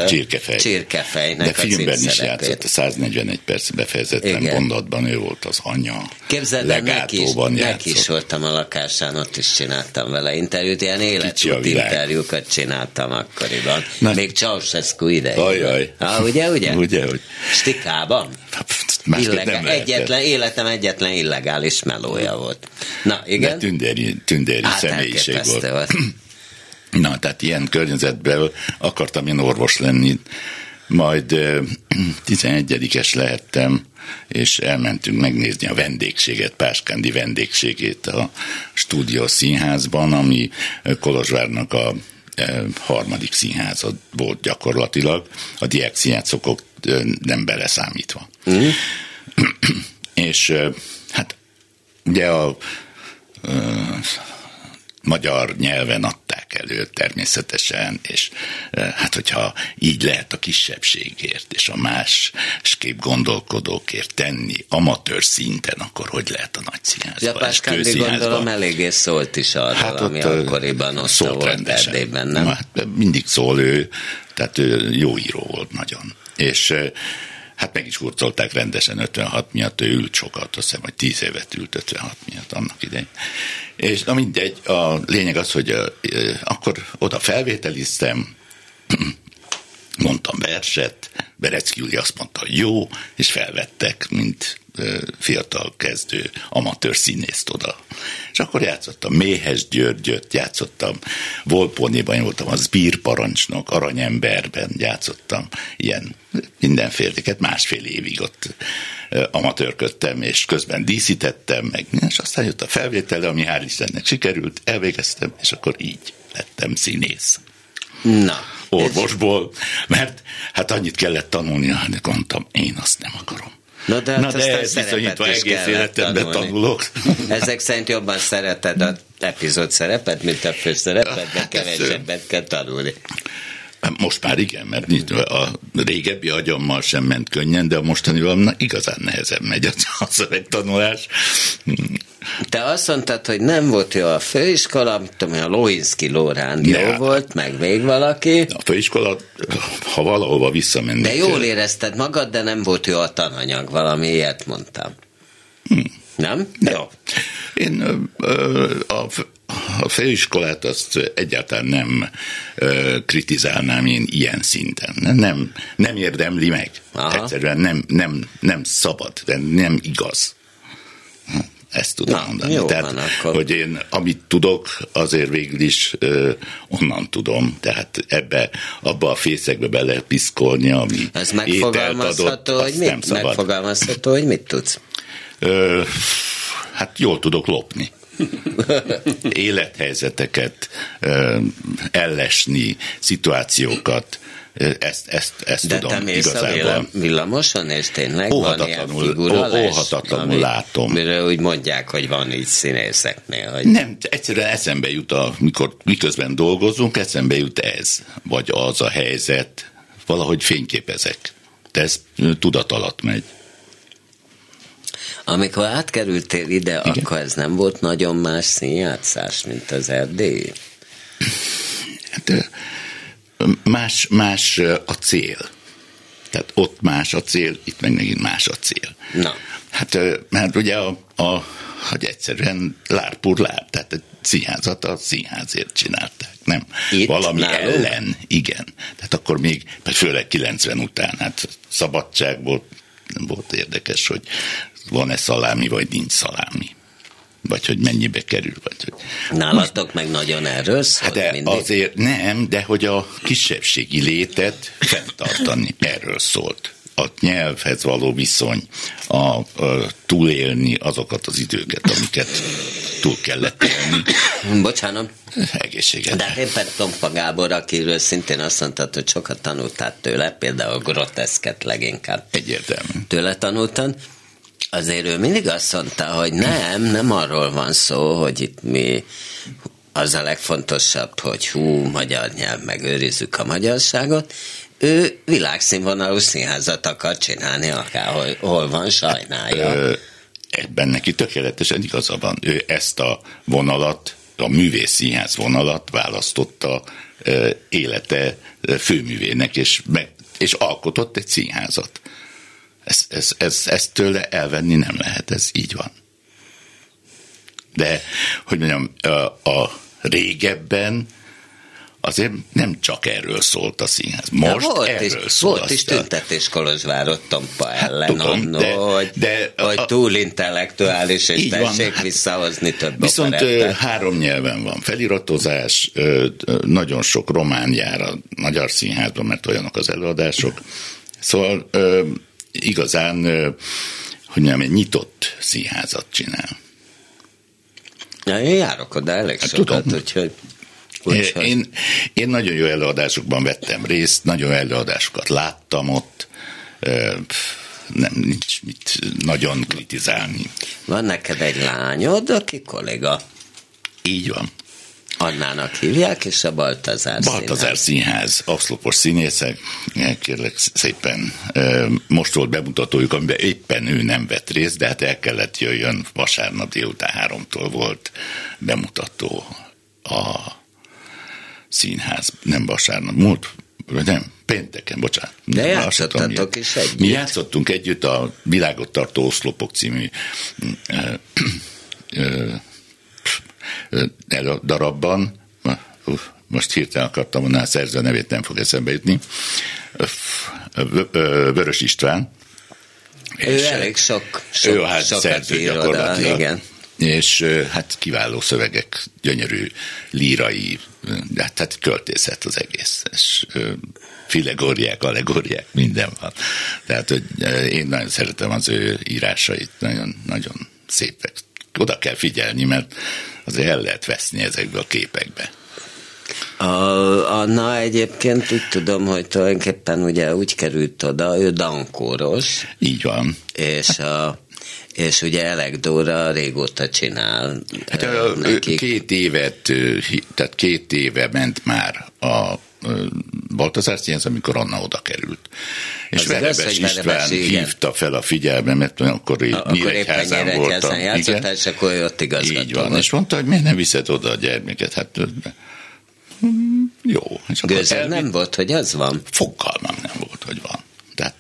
S4: Csirkefej.
S2: Csirkefejnek
S4: De filmben is játszott, a 141 perc befejezetlen Igen. ő volt az anya.
S2: Képzeld el, neki is, neki is voltam a lakásán, ott is csináltam vele interjút, ilyen életút interjúkat csináltam akkoriban. Na, Még Ceausescu idején.
S4: Ajaj.
S2: Ah, ugye, ugye? (laughs)
S4: ugye, hogy.
S2: Stikában. Illegál, egyetlen, életem egyetlen illegális melója volt. Na, igen?
S4: De tündéri, tündéri hát személyiség volt. volt. (clears throat) Na, tehát ilyen környezetben akartam én orvos lenni. Majd 11-es (clears throat) lehettem, és elmentünk megnézni a vendégséget, Páskándi vendégségét a Stúdió Színházban, ami Kolozsvárnak a harmadik színháza volt gyakorlatilag, a diák színházokok nem beleszámítva. Mm. (clears throat) és hát ugye a magyar nyelven adták elő természetesen, és eh, hát hogyha így lehet a kisebbségért és a más skép gondolkodókért tenni amatőr szinten, akkor hogy lehet a nagy színházban?
S2: Japás Kandi gondolom eléggé szólt is arról, hát ami ott, akkoriban ott szólt volt Erdélyben, nem? Hát
S4: mindig szól ő, tehát ő jó író volt nagyon. És eh, Hát meg is hurcolták rendesen 56 miatt, ő ült sokat, azt hiszem, hogy 10 évet ült 56 miatt annak idején. És na mindegy, a lényeg az, hogy akkor oda felvételiztem, (clears throat) mondtam verset, Berecki Júli azt mondta, hogy jó, és felvettek, mint fiatal kezdő amatőr színészt oda. És akkor játszottam Méhes Györgyöt, játszottam Volpónéban, én voltam az bírparancsnok, Aranyemberben játszottam ilyen mindenféleket, másfél évig ott amatőrködtem, és közben díszítettem, meg, és aztán jött a felvétel, ami hál' Istennek sikerült, elvégeztem, és akkor így lettem színész.
S2: Na.
S4: Orvosból, mert hát annyit kellett tanulni, hogy mondtam, én azt nem akarom.
S2: Na de, hát
S4: Na de ez bizonyítva egész életemben tanulok. (laughs)
S2: Ezek szerint jobban szereted a epizód szerepet, mint a főszerepet, de kevesebbet kell tanulni.
S4: Most már igen, mert a régebbi agyammal sem ment könnyen, de a mostanival na, igazán nehezen megy a szövegtanulás.
S2: Te azt mondtad, hogy nem volt jó a főiskola, tudom, a Lohinszki Lórán jó
S4: Ne.
S2: volt, meg még valaki.
S4: A főiskola, ha valahova visszamennék...
S2: De jól érezted magad, de nem volt jó a tananyag, valami ilyet mondtam. Nem? Jó.
S4: Én ö, a, a főiskolát azt egyáltalán nem ö, kritizálnám én ilyen szinten. Nem, nem érdemli meg.
S2: Aha.
S4: Egyszerűen nem, nem, nem szabad, nem igaz. Ezt tudom
S2: Na,
S4: mondani.
S2: jó
S4: Tehát,
S2: van akkor.
S4: hogy én amit tudok, azért végül is ö, onnan tudom. Tehát ebbe, abba a fészekbe bele piszkolni, ami
S2: Ez megfogalmazható,
S4: adott,
S2: hogy mit,
S4: nem szabad.
S2: megfogalmazható, hogy mit tudsz?
S4: Ö, hát jól tudok lopni. (laughs) Élethelyzeteket, ö, ellesni, szituációkat, ezt, ezt, ezt
S2: De
S4: tudom
S2: te
S4: igazából.
S2: villam, villamoson, és tényleg van
S4: Óhatatlanul-
S2: figuralás?
S4: ó- óhatatlanul látom.
S2: Miről úgy mondják, hogy van így színészeknél, hogy
S4: Nem, egyszerűen eszembe jut, a, mikor miközben dolgozunk, eszembe jut ez, vagy az a helyzet, valahogy fényképezek. De ez tudat alatt megy.
S2: amikor átkerültél ide, Igen. akkor ez nem volt nagyon más színjátszás, mint az erdélyi?
S4: Hát, ö, más, más a cél. Tehát ott más a cél, itt meg megint más a cél.
S2: Na.
S4: Hát, mert ugye a, a hogy egyszerűen lárpur lár, tehát egy színházat a színházért csinálták, nem
S2: Itt,
S4: valami
S2: nálunk?
S4: ellen, igen. Tehát akkor még, főleg 90 után, hát szabadság volt, nem volt érdekes, hogy van-e szalámi, vagy nincs szalámi. Vagy hogy mennyibe kerül, vagy hogy...
S2: Nálatok meg nagyon erről szól
S4: Hát de
S2: mindig.
S4: azért nem, de hogy a kisebbségi létet fenntartani, (laughs) erről szólt. A nyelvhez való viszony, a, a túlélni azokat az időket, amiket túl kellett élni.
S2: Bocsánat,
S4: Egészséget.
S2: de hát éppen Tompa Gábor, akiről szintén azt mondtad, hogy sokat tanultál tőle, például groteszket leginkább
S4: Egyértelmű.
S2: tőle tanultan, azért ő mindig azt mondta, hogy nem, nem arról van szó, hogy itt mi az a legfontosabb, hogy hú, magyar nyelv, megőrizzük a magyarságot. Ő világszínvonalú színházat akar csinálni, akárhol hol van, sajnálja.
S4: Ö, Ebben neki tökéletesen igaza van. Ő ezt a vonalat, a művészszínház vonalat választotta ö, élete főművének, és, és alkotott egy színházat. Ez, ez, ez, ezt tőle elvenni nem lehet, ez így van. De, hogy mondjam, a, a régebben azért nem csak erről szólt a színház. Most
S2: volt
S4: erről
S2: is,
S4: szól.
S2: volt is tüntetés Kolozsvárot Tompa
S4: Hát
S2: ellen,
S4: tudom,
S2: annó,
S4: de-
S2: hogy,
S4: de
S2: hogy
S4: a-
S2: túl intellektuális, és
S4: van,
S2: tessék
S4: hát
S2: visszahozni több
S4: Viszont
S2: operettet.
S4: három nyelven van feliratozás, nagyon sok román jár a Magyar Színházban, mert olyanok az előadások. Szóval igazán, hogy nem, egy nyitott színházat csinál.
S2: Ja, én járok oda elég
S4: Hát
S2: sokat,
S4: tudom.
S2: úgyhogy...
S4: Én, én, én nagyon jó előadásokban vettem részt, nagyon jó előadásokat láttam ott, nem, nincs mit nagyon kritizálni.
S2: Van neked egy lányod, aki kolléga.
S4: Így van.
S2: Annának hívják, és a Baltazár
S4: Baltazár
S2: Színház.
S4: Színház, abszolopos színészek, kérlek szépen, most volt bemutatójuk, amiben éppen ő nem vett részt, de hát el kellett jöjjön, vasárnap délután háromtól volt bemutató a színház, nem vasárnap, múlt, vagy nem, pénteken, bocsánat.
S2: De játszottatok is együtt.
S4: Mi játszottunk együtt a Világot tartó oszlopok című ö, ö, elő- darabban, most hirtelen akartam volna, a szerző nevét nem fog eszembe jutni, Vörös István.
S2: Ő
S4: És,
S2: elég sok, sok
S4: ő hát
S2: sokat
S4: szerző
S2: ír oda, igen.
S4: És hát kiváló szövegek, gyönyörű lírai, hát, hát költészet az egész. És filegóriák, allegóriák, minden van. Tehát hogy én nagyon szeretem az ő írásait, nagyon, nagyon szépek. Oda kell figyelni, mert azért el lehet veszni ezekbe a képekbe.
S2: A, Anna egyébként úgy tudom, hogy tulajdonképpen ugye úgy került oda, ő dankóros,
S4: Így van.
S2: és a és ugye Elekdóra régóta csinál
S4: Hát,
S2: nekik.
S4: két évet, tehát két éve ment már a Baltazár Színház, amikor Anna oda került. És Verebes István
S2: igen.
S4: hívta fel a figyelmemet, mert akkor,
S2: Akkor éppen
S4: Nyíregyházán voltam.
S2: játszottál, és akkor ő ott igazgató
S4: Így van,
S2: volt.
S4: és mondta, hogy miért nem viszed oda a gyermeket? Hát hm, jó. Akkor
S2: Gőzöd
S4: elvitt-
S2: nem volt, hogy az van?
S4: Fogalmam nem volt, hogy van. Tehát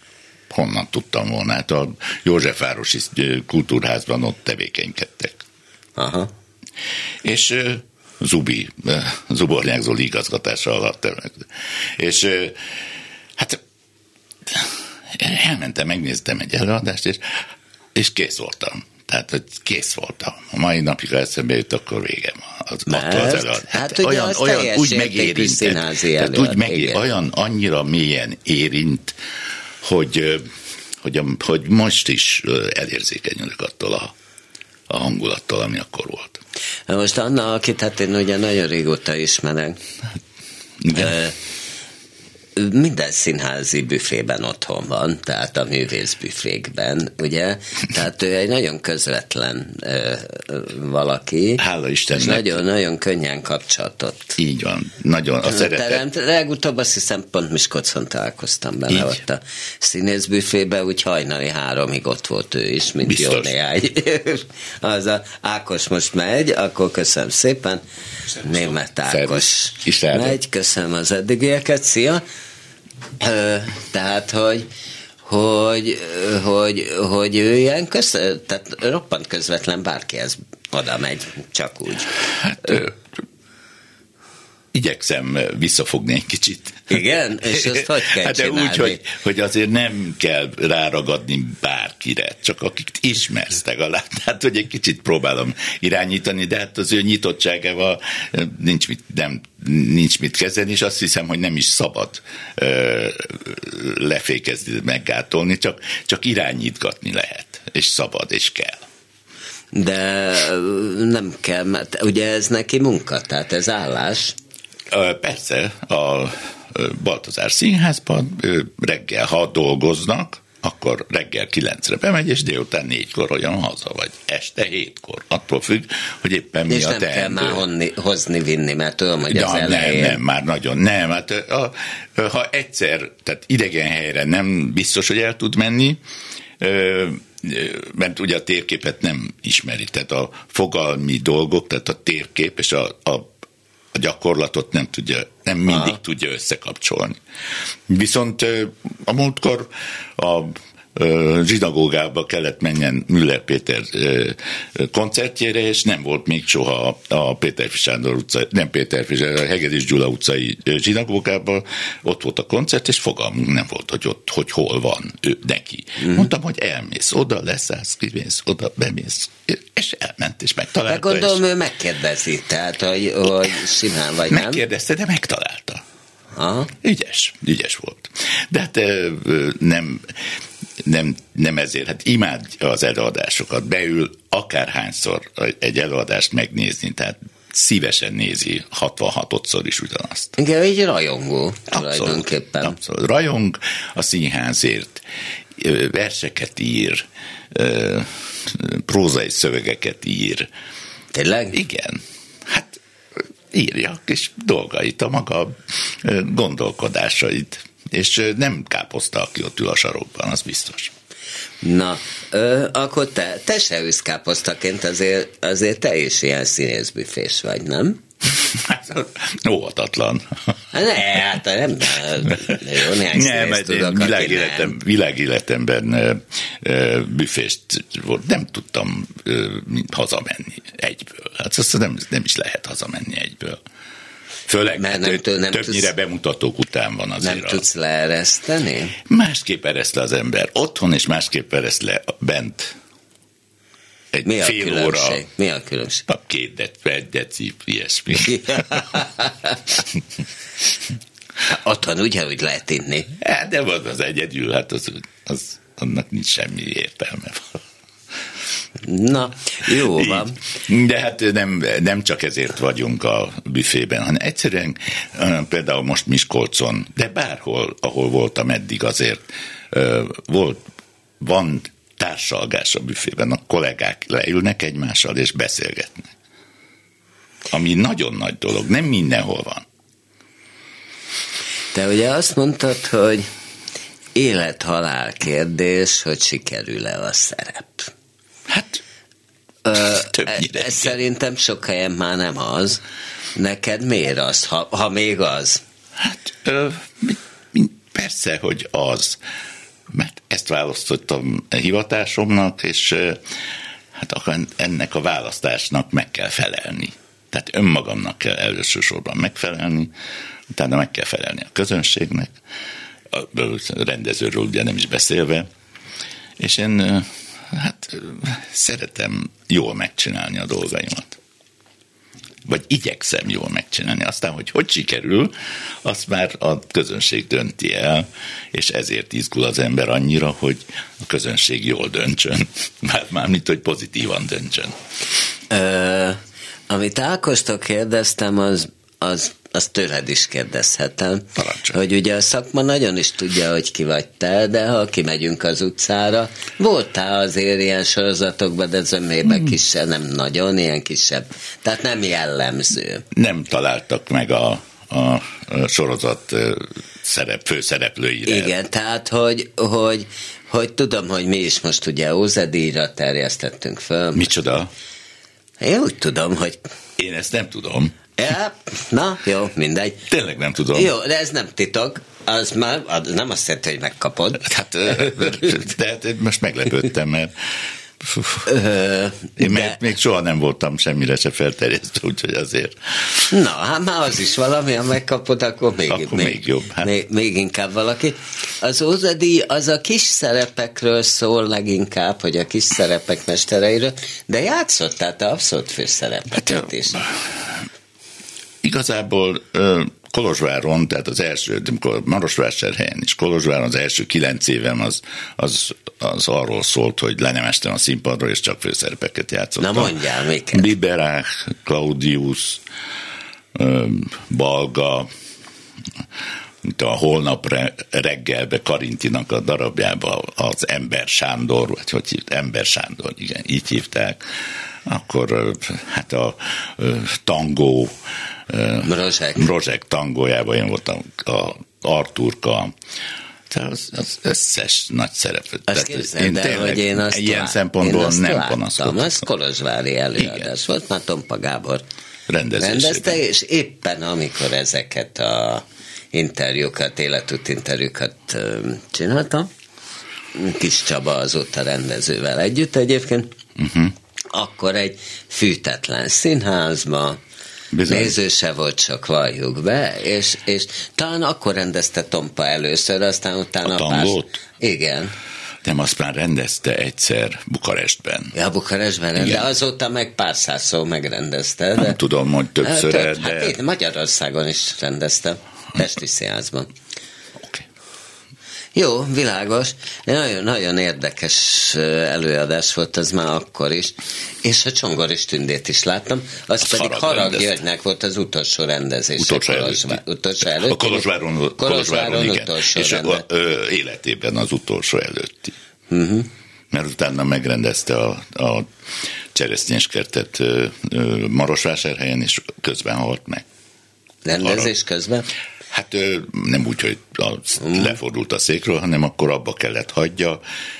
S4: honnan tudtam volna? Hát a Józsefvárosi kultúrházban ott tevékenykedtek.
S2: Aha.
S4: És Zubi, ö, Zubornyák Zoli igazgatása alatt. És ö, hát elmentem, megnéztem egy előadást, és, és kész voltam. Tehát, hogy kész voltam. A mai napig, ha eszembe jut, akkor végem az,
S2: Mert?
S4: az előadás.
S2: Hát ugye az teljes
S4: úgy megérintett. Tehát úgy
S2: előad,
S4: megér, olyan annyira mélyen érint, hogy, hogy, hogy most is elérzékenyülök attól a, a hangulattól, ami akkor volt.
S2: Most Anna, akit hát én ugye nagyon régóta ismerek, ö, minden színházi büfében otthon van, tehát a művészbüfékben, ugye? Tehát ő egy nagyon közvetlen ö, ö, valaki.
S4: Hála
S2: És
S4: Istennek.
S2: nagyon-nagyon könnyen kapcsolatot
S4: Így van, nagyon a szeretet.
S2: teremt. Legutóbb azt hiszem pont Miskolcon találkoztam bele
S4: Így.
S2: ott a színészbüfébe, úgy hajnali háromig ott volt ő is, mint
S4: Biztos.
S2: jó néhány. Az a Ákos most megy, akkor köszönöm szépen. Német Ákos.
S4: Istenem.
S2: megy, köszönöm az eddigieket, szia. Tehát, hogy hogy, hogy, hogy ő ilyen köz, tehát roppant közvetlen bárkihez oda megy, csak úgy.
S4: Hát, igyekszem visszafogni egy kicsit.
S2: Igen? És ezt hogy kell
S4: hát de
S2: csinálni?
S4: úgy, hogy, hogy azért nem kell ráragadni bárkire, csak akit ismersz legalább. (laughs) Hát, hogy egy kicsit próbálom irányítani, de hát az ő nyitottságával nincs mit, nem, nincs mit kezdeni, és azt hiszem, hogy nem is szabad ö, lefékezni, meggátolni, csak, csak irányítgatni lehet, és szabad, és kell.
S2: De nem kell, mert ugye ez neki munka, tehát ez állás.
S4: Persze, a Baltazár Színházban reggel, ha dolgoznak, akkor reggel kilencre bemegy, és délután négykor olyan haza, vagy este hétkor. Attól függ, hogy éppen mi
S2: és
S4: a
S2: nem kell már honni, hozni, vinni, mert tudom, hogy az
S4: Ja, nem,
S2: elején.
S4: nem, már nagyon nem. Hát, a, ö, ha egyszer, tehát idegen helyre nem biztos, hogy el tud menni, ö, mert ugye a térképet nem ismeri, tehát a fogalmi dolgok, tehát a térkép és a, a a gyakorlatot nem tudja, nem mindig
S2: Aha.
S4: tudja összekapcsolni. Viszont a múltkor a ö, zsinagógába kellett menjen Müller Péter koncertjére, és nem volt még soha a- Péter Sándor utca, nem Péter Sándor, a Hegedűs Gyula utcai ö, zsinagógában, ott volt a koncert, és fogalmunk nem volt, hogy ott, hogy hol van ő, neki. Mm. Mondtam, hogy elmész, oda leszállsz, kimész, oda bemész, és elment, és
S2: De
S4: megtalálta. és-
S2: gondolom, ő megkérdezi, tehát, hogy, hogy simán vagy nem.
S4: Megkérdezte, de megtalálta.
S2: Aha.
S4: Ügyes, ügyes volt. De hát nem, nem, nem ezért, hát imádja az előadásokat, beül akárhányszor egy előadást megnézni, tehát szívesen nézi 66-szor is ugyanazt.
S2: Igen, így rajongó
S4: Abszolút,
S2: tulajdonképpen.
S4: abszolút. Rajong a színházért, verseket ír, prózai szövegeket ír,
S2: Tényleg?
S4: igen, hát írja kis dolgait, a maga gondolkodásait, és nem káposzta, aki ott ül a sarokban, az biztos.
S2: Na, ö, akkor te, te se ülsz káposztaként, azért, azért te is ilyen színészbüfés vagy, nem?
S4: Hát, óvatatlan.
S2: Hát ne, hát nem, jó, néhány
S4: Nem, én
S2: tudok,
S4: világéletem,
S2: nem.
S4: világéletemben büfést volt, nem tudtam hazamenni egyből. Hát azt nem, nem is lehet hazamenni egyből. Főleg,
S2: Mert nem tud- nem
S4: többnyire
S2: tudsz-
S4: bemutatók után van azért.
S2: Nem
S4: a-
S2: tudsz leereszteni?
S4: Másképp ereszt le az ember otthon, és másképp ereszt le bent. Egy
S2: Mi a
S4: fél
S2: különbség?
S4: óra,
S2: Mi a különbség?
S4: a két de, egy deci, ilyesmi. (laughs)
S2: Otthon ugyanúgy lehet inni.
S4: Hát, de az az egyedül, hát az, az, annak nincs semmi értelme.
S2: Na, jó van.
S4: De hát nem, nem csak ezért vagyunk a büfében, hanem egyszerűen például most Miskolcon, de bárhol, ahol voltam eddig azért, volt, van társalgás a büfében, a kollégák leülnek egymással és beszélgetnek. Ami nagyon nagy dolog, nem mindenhol van.
S2: Te ugye azt mondtad, hogy élet-halál kérdés, hogy sikerül-e a szerep.
S4: Hát, többnyire
S2: ez szerintem sok helyen már nem az. Neked miért az, ha, ha még az?
S4: Hát, ö, persze, hogy az. Mert ezt választottam hivatásomnak, és hát ennek a választásnak meg kell felelni. Tehát önmagamnak kell elsősorban megfelelni, utána meg kell felelni a közönségnek, a rendezőről ugye nem is beszélve, és én hát szeretem jól megcsinálni a dolgaimat vagy igyekszem jól megcsinálni. Aztán, hogy hogy sikerül, azt már a közönség dönti el, és ezért izgul az ember annyira, hogy a közönség jól döntsön. (laughs) Már, mármint, hogy pozitívan döntsön.
S2: Ö, amit Ákostól kérdeztem, az, az, az tőled is kérdezhetem.
S4: Parancsolj.
S2: Hogy ugye a szakma nagyon is tudja, hogy ki vagy te, de ha kimegyünk az utcára, voltál azért ilyen sorozatokban, de zömében hmm. kisebb, nem nagyon, ilyen kisebb. Tehát nem jellemző.
S4: Nem találtak meg a, a, sorozat szerep, főszereplőire.
S2: Igen, tehát hogy, hogy, hogy tudom, hogy mi is most ugye Ózedíjra terjesztettünk föl.
S4: Micsoda?
S2: Én úgy tudom, hogy
S4: Én ezt nem tudom.
S2: Ja, na, jó, mindegy.
S4: Tényleg nem tudom.
S2: Jó, de ez nem titok. Az már az nem azt jelenti, hogy megkapod.
S4: Hát, (laughs) de hát most meglepődtem, mert
S2: Ö,
S4: én
S2: de,
S4: még, még soha nem voltam semmire se felterjesztve, úgyhogy azért.
S2: na, hát már az is valami, ha megkapod, akkor még,
S4: Akkor még jobb, hát.
S2: Még, még inkább valaki. Az Ózadi az a kis szerepekről szól leginkább, hogy a kis szerepek mestereiről, de játszottál te abszolút főszerepeket is.
S4: Igazából Kolozsváron, tehát az első, amikor Marosvásárhelyen is Kolozsváron az első kilenc évem az, az, az arról szólt, hogy le nem estem a színpadról, és csak főszerepeket játszottam.
S2: Na mondjál, miket?
S4: Biberach, Claudius, Balga, mint a holnap re- reggelbe Karintinak a darabjába az Ember Sándor, vagy hogy hívt, Ember Sándor, igen, így hívták. Akkor hát a tangó, ö,
S2: Rozsek.
S4: Rozsek tangójában én voltam a Arturka, tehát az, az összes nagy szereplő.
S2: Azt képzeld el, hogy én azt
S4: ilyen
S2: lát-
S4: szempontból
S2: én azt
S4: nem
S2: láttam,
S4: panaszkodom.
S2: Ez Kolozsvári előadás
S4: Igen.
S2: volt, már Tompa Gábor rendezte, és éppen amikor ezeket a interjúkat, életút interjúkat csináltam, Kis Csaba azóta rendezővel együtt egyébként, uh-huh. akkor egy fűtetlen színházba,
S4: Bizony.
S2: Néző se volt, csak valljuk be, és, és talán akkor rendezte Tompa először, aztán utána
S4: A tangót?
S2: Pár... Igen.
S4: Nem, azt már rendezte egyszer Bukarestben.
S2: Ja, Bukarestben, de
S4: Igen.
S2: azóta meg pár százszor megrendezte. De...
S4: Nem tudom, hogy többször,
S2: Hát,
S4: de...
S2: Hát én Magyarországon is rendeztem, Pesti Színházban. Jó, világos. Nagyon, nagyon érdekes előadás volt ez már akkor is. És a Csongoris Tündét is láttam. Az pedig
S4: Harag
S2: Harag
S4: rendezte.
S2: Györgynek volt az utolsó rendezés.
S4: Utolsó előtti.
S2: Utolsó előtti.
S4: A Kolozsváron, Kolozsváron,
S2: Kolozsváron
S4: igen.
S2: utolsó
S4: És a,
S2: rendezés.
S4: ö, életében az utolsó előtti.
S2: Uh-huh.
S4: Mert utána megrendezte a, a cseresznyéskertet Marosvásárhelyen, és közben halt meg.
S2: Rendezés közben?
S4: Hát nem úgy, hogy a,
S2: Mm.
S4: lefordult a székről, hanem akkor abba kellett hagyja,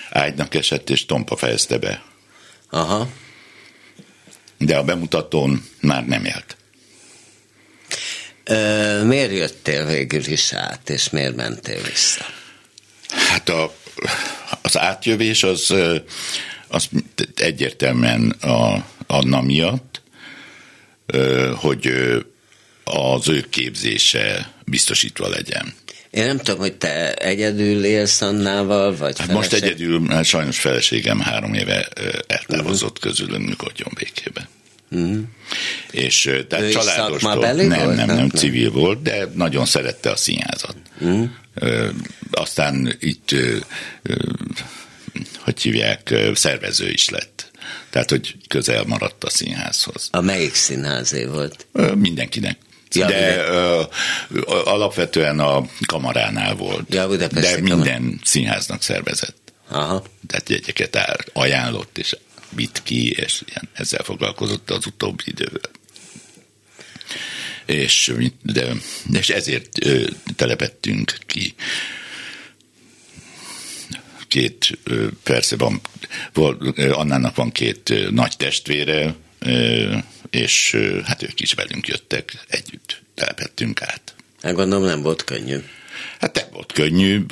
S4: ágynak esett, és Tompa fejezte be.
S2: Aha.
S4: De a bemutatón már nem élt.
S2: Ö, miért jöttél végül is át, és miért mentél vissza?
S4: Hát a, az átjövés az, az egyértelműen a, Anna miatt, hogy az ő képzése biztosítva legyen.
S2: Én nem tudom, hogy te egyedül élsz Annával, vagy
S4: Hát most egyedül, hát sajnos feleségem három éve eltávozott közülünk, nyugodjon békébe. És ö, tehát
S2: Ő is
S4: családos
S2: szakmabeli
S4: nem, nem,
S2: Nem,
S4: nem, civil volt, de nagyon szerette a színházat. Ö, aztán itt, ö, ö, hogy hívják, szervező is lett. Tehát, hogy közel maradt a színházhoz.
S2: A melyik színházé volt?
S4: Ö, Mindenkinek.
S2: Ja,
S4: de ö, ö, alapvetően a kamaránál volt.
S2: Ja,
S4: de minden színháznak szervezett.
S2: Aha.
S4: Tehát jegyeket áll, ajánlott, és vitt ki, és ilyen, ezzel foglalkozott az utóbbi időben. és, de, és ezért ö, telepettünk ki két, persze van, Annának van két nagy testvére, és hát ők is velünk jöttek, együtt telepettünk át.
S2: Hát gondolom nem volt könnyű.
S4: Hát nem volt könnyű,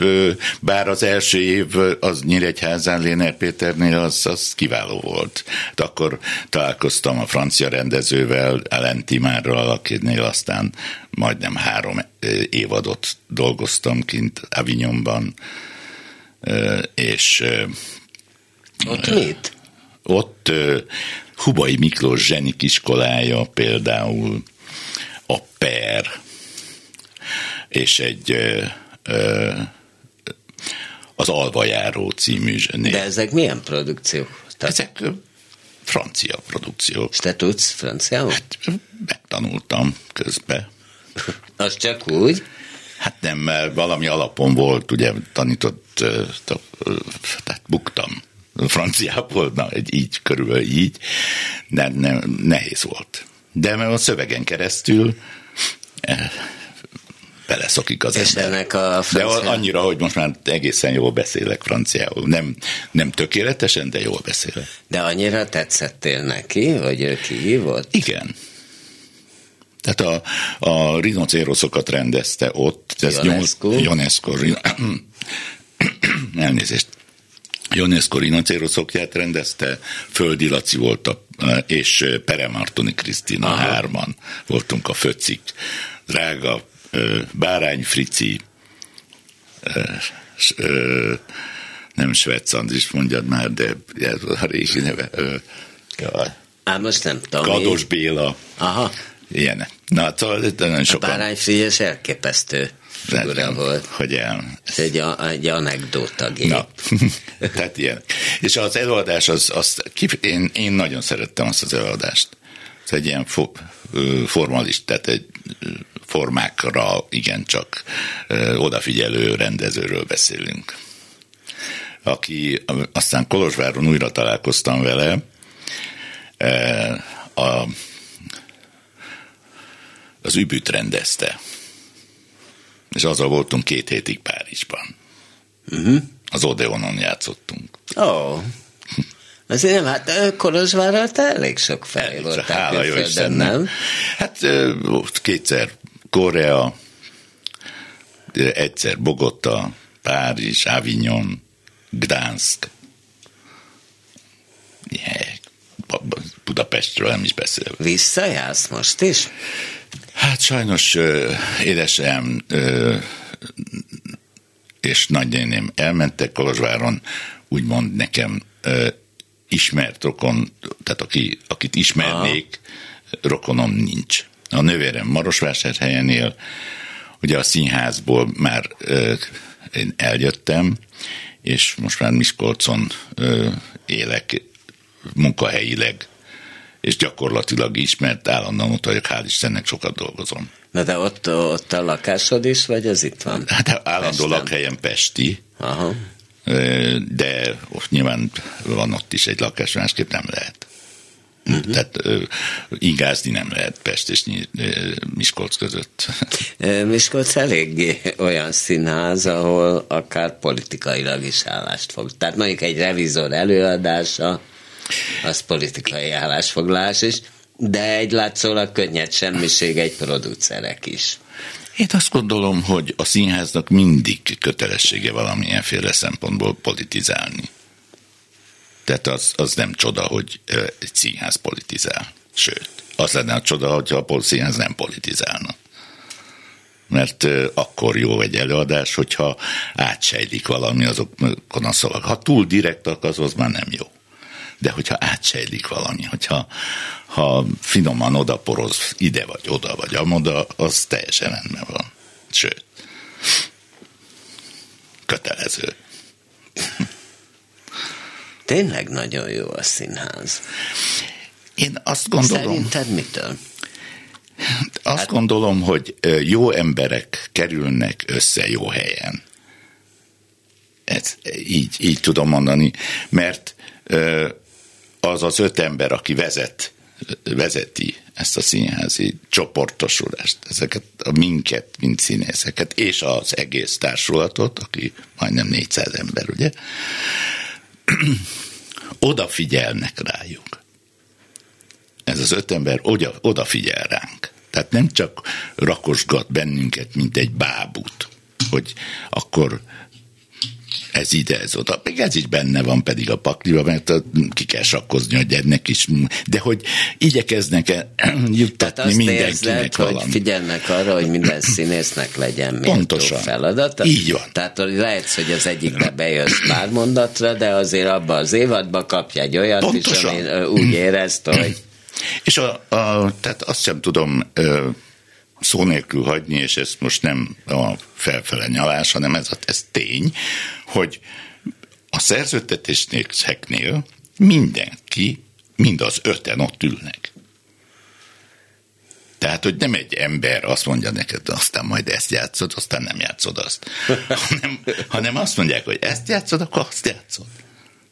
S4: bár az első év az Nyíregyházán Léner Péternél az, az kiváló volt. De akkor találkoztam a francia rendezővel, Ellen Timárral, akinél aztán majdnem három évadot dolgoztam kint Avignonban, és
S2: ott mit?
S4: Ott Hubai Miklós zsenik iskolája például, a Per, és egy az Alvajáró című zseni.
S2: De ezek milyen produkciók?
S4: Tehát... Ezek francia produkciók.
S2: És te tudsz franciául?
S4: Hát megtanultam közben. (laughs)
S2: Az csak úgy?
S4: Hát nem, mert valami alapon volt, ugye tanított, tehát buktam franciából, na, egy így, körülbelül így, de nem, nehéz volt. De mert a szövegen keresztül beleszokik az
S2: És
S4: ember.
S2: ennek a francia...
S4: De annyira, hogy most már egészen jól beszélek franciául. Nem, nem tökéletesen, de jól beszélek.
S2: De annyira tetszettél neki, hogy ő kihívott?
S4: Igen. Tehát a, a rinocéroszokat rendezte ott. Ez
S2: Ionesco?
S4: Ionesco. (coughs) Elnézést. Ionesco rinocéroszokját rendezte, Földi Laci volt a, és Peremartoni Krisztina Aha. hárman voltunk a föcik. Drága Bárány Frici, nem Svec Andris mondjad már, de ez a régi neve.
S2: Á, most nem tudom.
S4: Kados Béla.
S2: Aha.
S4: Ilyen. Na, szóval nagyon sokan.
S2: A Bárány Frigyes elképesztő figura volt.
S4: Hogy el.
S2: Ez egy, egy anekdóta gép.
S4: Na, (laughs) tehát ilyen. És az előadás, az, az én, én nagyon szerettem azt az előadást. Ez egy ilyen fo, formalist, tehát egy formákra igencsak odafigyelő rendezőről beszélünk. Aki aztán Kolozsváron újra találkoztam vele, a, az übüt rendezte. És azzal voltunk két hétig Párizsban. Uh-huh. Az Odeonon játszottunk.
S2: Ó. Oh. Azért nem, hát Kolozsvárral te elég sok felé voltál Hála jó nem?
S4: Hát kétszer Korea, egyszer Bogota, Párizs, Avignon, Gdansk. Yeah. Budapestről nem is beszél.
S2: Visszajársz most is?
S4: Hát sajnos édesem és nagynéném elmentek Kolozsváron, úgymond nekem ismert rokon, tehát aki, akit ismernék, Aha. rokonom nincs. A nővérem Marosvásárhelyen él, ugye a színházból már én eljöttem, és most már Miskolcon ö, élek munkahelyileg, és gyakorlatilag is, mert állandóan ott vagyok, hál' Istennek sokat dolgozom.
S2: Na de ott, ott a lakásod is, vagy ez itt van?
S4: Hát állandó Pesten. lakhelyem Pesti, Aha. de ott nyilván van ott is egy lakás, másképp nem lehet. Uh-huh. Tehát ingázni nem lehet Pest és Miskolc között. (laughs)
S2: Miskolc eléggé olyan színház, ahol akár politikailag is állást fog. Tehát mondjuk egy revizor előadása, az politikai állásfoglalás is, de egy látszólag könnyed semmiség egy producerek is.
S4: Én azt gondolom, hogy a színháznak mindig kötelessége valamilyenféle szempontból politizálni. Tehát az, az nem csoda, hogy egy színház politizál. Sőt, az lenne a csoda, hogyha a színház nem politizálna. Mert akkor jó egy előadás, hogyha átsejlik valami azokon a szavak. Ha túl direktak, az, az már nem jó. De hogyha átsejlik valami, hogyha ha finoman odaporoz ide vagy oda vagy amoda, az teljesen rendben van. Sőt, kötelező.
S2: Tényleg nagyon jó a színház.
S4: Én azt gondolom...
S2: Szerinted mitől?
S4: Azt hát... gondolom, hogy jó emberek kerülnek össze jó helyen. Ez, így, így tudom mondani, mert az az öt ember, aki vezet, vezeti ezt a színházi csoportosulást, ezeket a minket, mint színészeket, és az egész társulatot, aki majdnem 400 ember, ugye, (clears throat) odafigyelnek rájuk. Ez az öt ember oda, odafigyel ránk. Tehát nem csak rakosgat bennünket, mint egy bábút, hogy akkor ez ide, ez oda. Még ez is benne van pedig a pakliba, mert ki kell sakkozni, hogy ennek is. De hogy igyekeznek -e (clears throat) juttatni mindenkinek érzed,
S2: hogy figyelnek arra, hogy minden (clears throat) színésznek legyen méltó Pontosan. feladata.
S4: Így van.
S2: Tehát lehet, hogy az egyikbe bejössz pár mondatra, de azért abba az évadba kapja egy olyat Pontosan. is, ami úgy érezte, hogy (clears throat)
S4: és a, a, tehát azt sem tudom szó nélkül hagyni, és ez most nem a felfele nyalás, hanem ez, ez tény, hogy a szerződtetésnél mindenki, mind az öten ott ülnek. Tehát, hogy nem egy ember azt mondja neked, aztán majd ezt játszod, aztán nem játszod azt. (laughs) hanem, hanem azt mondják, hogy ezt játszod, akkor azt játszod.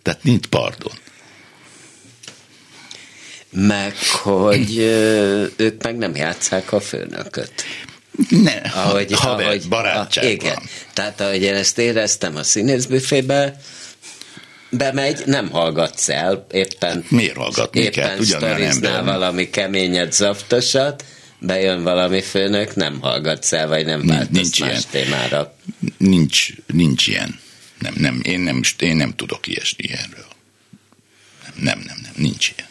S4: Tehát nincs pardon
S2: meg hogy ők meg nem játszák a főnököt.
S4: Ne, ahogy, haver, ahogy, barátság a,
S2: igen. Tehát ahogy én ezt éreztem a színészbüfébe, bemegy, nem hallgatsz el, éppen,
S4: Miért hallgatni
S2: éppen kell? valami keményet, zaftosat, bejön valami főnök, nem hallgatsz el, vagy nem változsz nincs más ilyen. témára.
S4: Nincs, nincs ilyen. Nem, nem, én, nem, én nem tudok ilyesmi ilyenről. Nem, nem, nem, nem nincs ilyen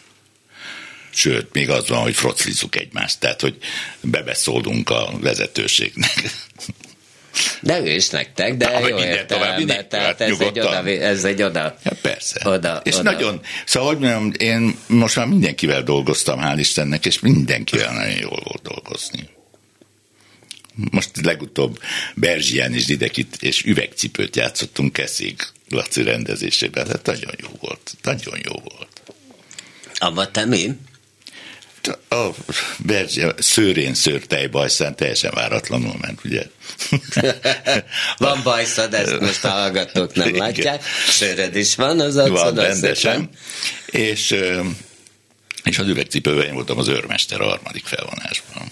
S4: sőt, még az van, hogy froclizzuk egymást, tehát, hogy bebeszólunk a vezetőségnek.
S2: De ő is nektek, de Na, jó értelemben, tehát ez egy, oda, ez egy oda.
S4: Ja, persze. Oda, és oda. nagyon, szóval, hogy mondjam, én most már mindenkivel dolgoztam, hál' Istennek, és mindenkivel nagyon jól volt dolgozni. Most legutóbb Berzsián és Didekit és üvegcipőt játszottunk Keszék Laci rendezésében, hát nagyon jó volt, nagyon jó volt.
S2: Abba te mi?
S4: A Berzsia szőrén szőrtej bajszán teljesen váratlanul ment, ugye? (laughs)
S2: van bajszad, ezt most a hallgatók nem Igen. látják. Szőred is van az arcod, Van, rendesen.
S4: És, és az üvegcipőben én voltam az őrmester a harmadik felvonásban.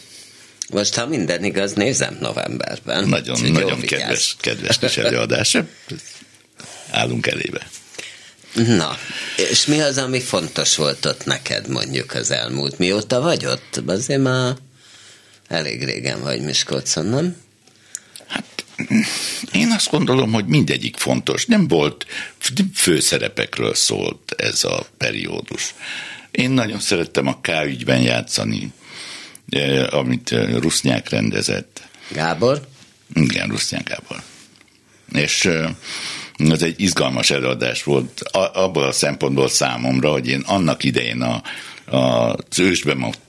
S2: Most, ha minden igaz, nézem novemberben.
S4: Nagyon, nagyon kedves, kedves kis előadás. (laughs) Állunk elébe.
S2: Na, és mi az, ami fontos volt ott neked mondjuk az elmúlt? Mióta vagy ott? Azért már elég régen vagy Miskolcon, nem?
S4: Hát én azt gondolom, hogy mindegyik fontos. Nem volt, főszerepekről szólt ez a periódus. Én nagyon szerettem a K ügyben játszani, eh, amit eh, Rusznyák rendezett.
S2: Gábor?
S4: Igen, Rusznyák Gábor. És ez egy izgalmas előadás volt abból a szempontból számomra, hogy én annak idején a, a, az ős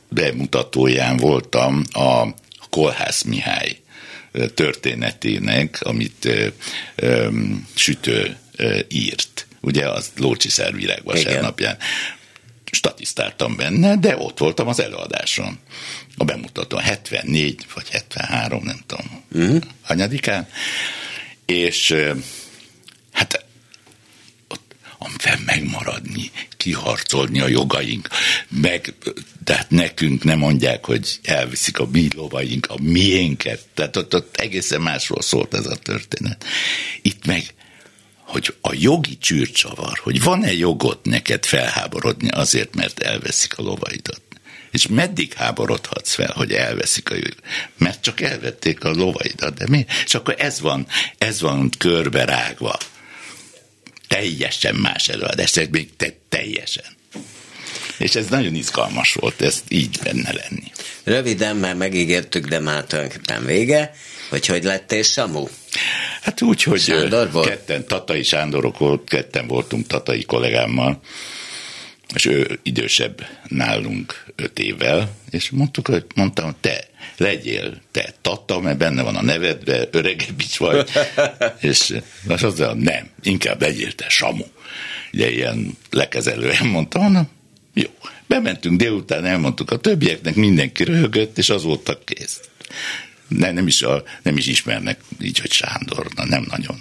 S4: bemutatóján voltam a Kolhász Mihály történetének, amit ö, Sütő ö, írt. Ugye az Lócsi Szervirág vasárnapján statisztáltam benne, de ott voltam az előadáson. A bemutatón 74 vagy 73, nem tudom, uh-huh. hanyadikán. És Hát amivel megmaradni, kiharcolni a jogaink, meg, tehát nekünk nem mondják, hogy elviszik a mi lovaink, a miénket, tehát ott, ott egészen másról szólt ez a történet. Itt meg, hogy a jogi csűrcsavar, hogy van-e jogot neked felháborodni azért, mert elveszik a lovaidat. És meddig háborodhatsz fel, hogy elveszik a jövő? Mert csak elvették a lovaidat, de mi? És akkor ez van, ez van körbe rágva teljesen más előadás, ez még te, teljesen. És ez nagyon izgalmas volt, ezt így benne lenni.
S2: Röviden, mert megígértük, de már tulajdonképpen vége, hogy hogy lettél Samu?
S4: Hát úgy, hogy Sándor volt? ketten, Tatai Sándorok volt, ketten voltunk Tatai kollégámmal, és ő idősebb nálunk öt évvel, és mondtuk, hogy mondtam, te legyél te Tata, mert benne van a nevedbe, öregebb is vagy, (laughs) és most az mondja, nem, inkább legyél te Samu. Ugye ilyen lekezelően mondta, hanem jó. Bementünk délután, elmondtuk a többieknek, mindenki röhögött, és az voltak kész. Ne, nem, is a, nem is ismernek így, hogy Sándor, na nem nagyon.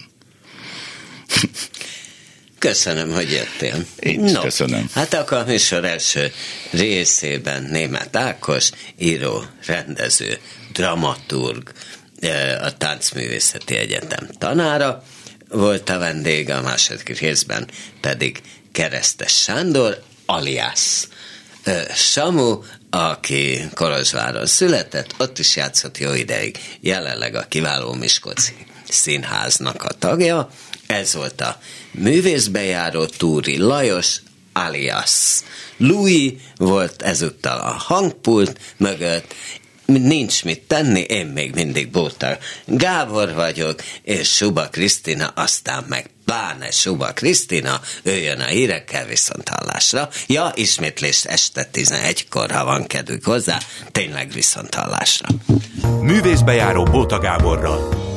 S2: Köszönöm, hogy jöttél.
S4: Én is no, köszönöm.
S2: Hát akkor a műsor első részében német Ákos, író, rendező, dramaturg, a Táncművészeti Egyetem tanára, volt a vendég, a második részben pedig Keresztes Sándor, alias Samu, aki Kolozsváron született, ott is játszott jó ideig, jelenleg a kiváló Miskolci színháznak a tagja. Ez volt a művészbejáró Túri Lajos, alias Louis volt ezúttal a hangpult mögött, nincs mit tenni, én még mindig Bóta Gábor vagyok, és Suba Krisztina, aztán meg pláne Suba Krisztina, ő jön a hírekkel viszont hallásra. Ja, ismétlés este 11-kor, ha van kedvük hozzá, tényleg viszont hallásra.
S1: Művészbejáró Bóta Gáborral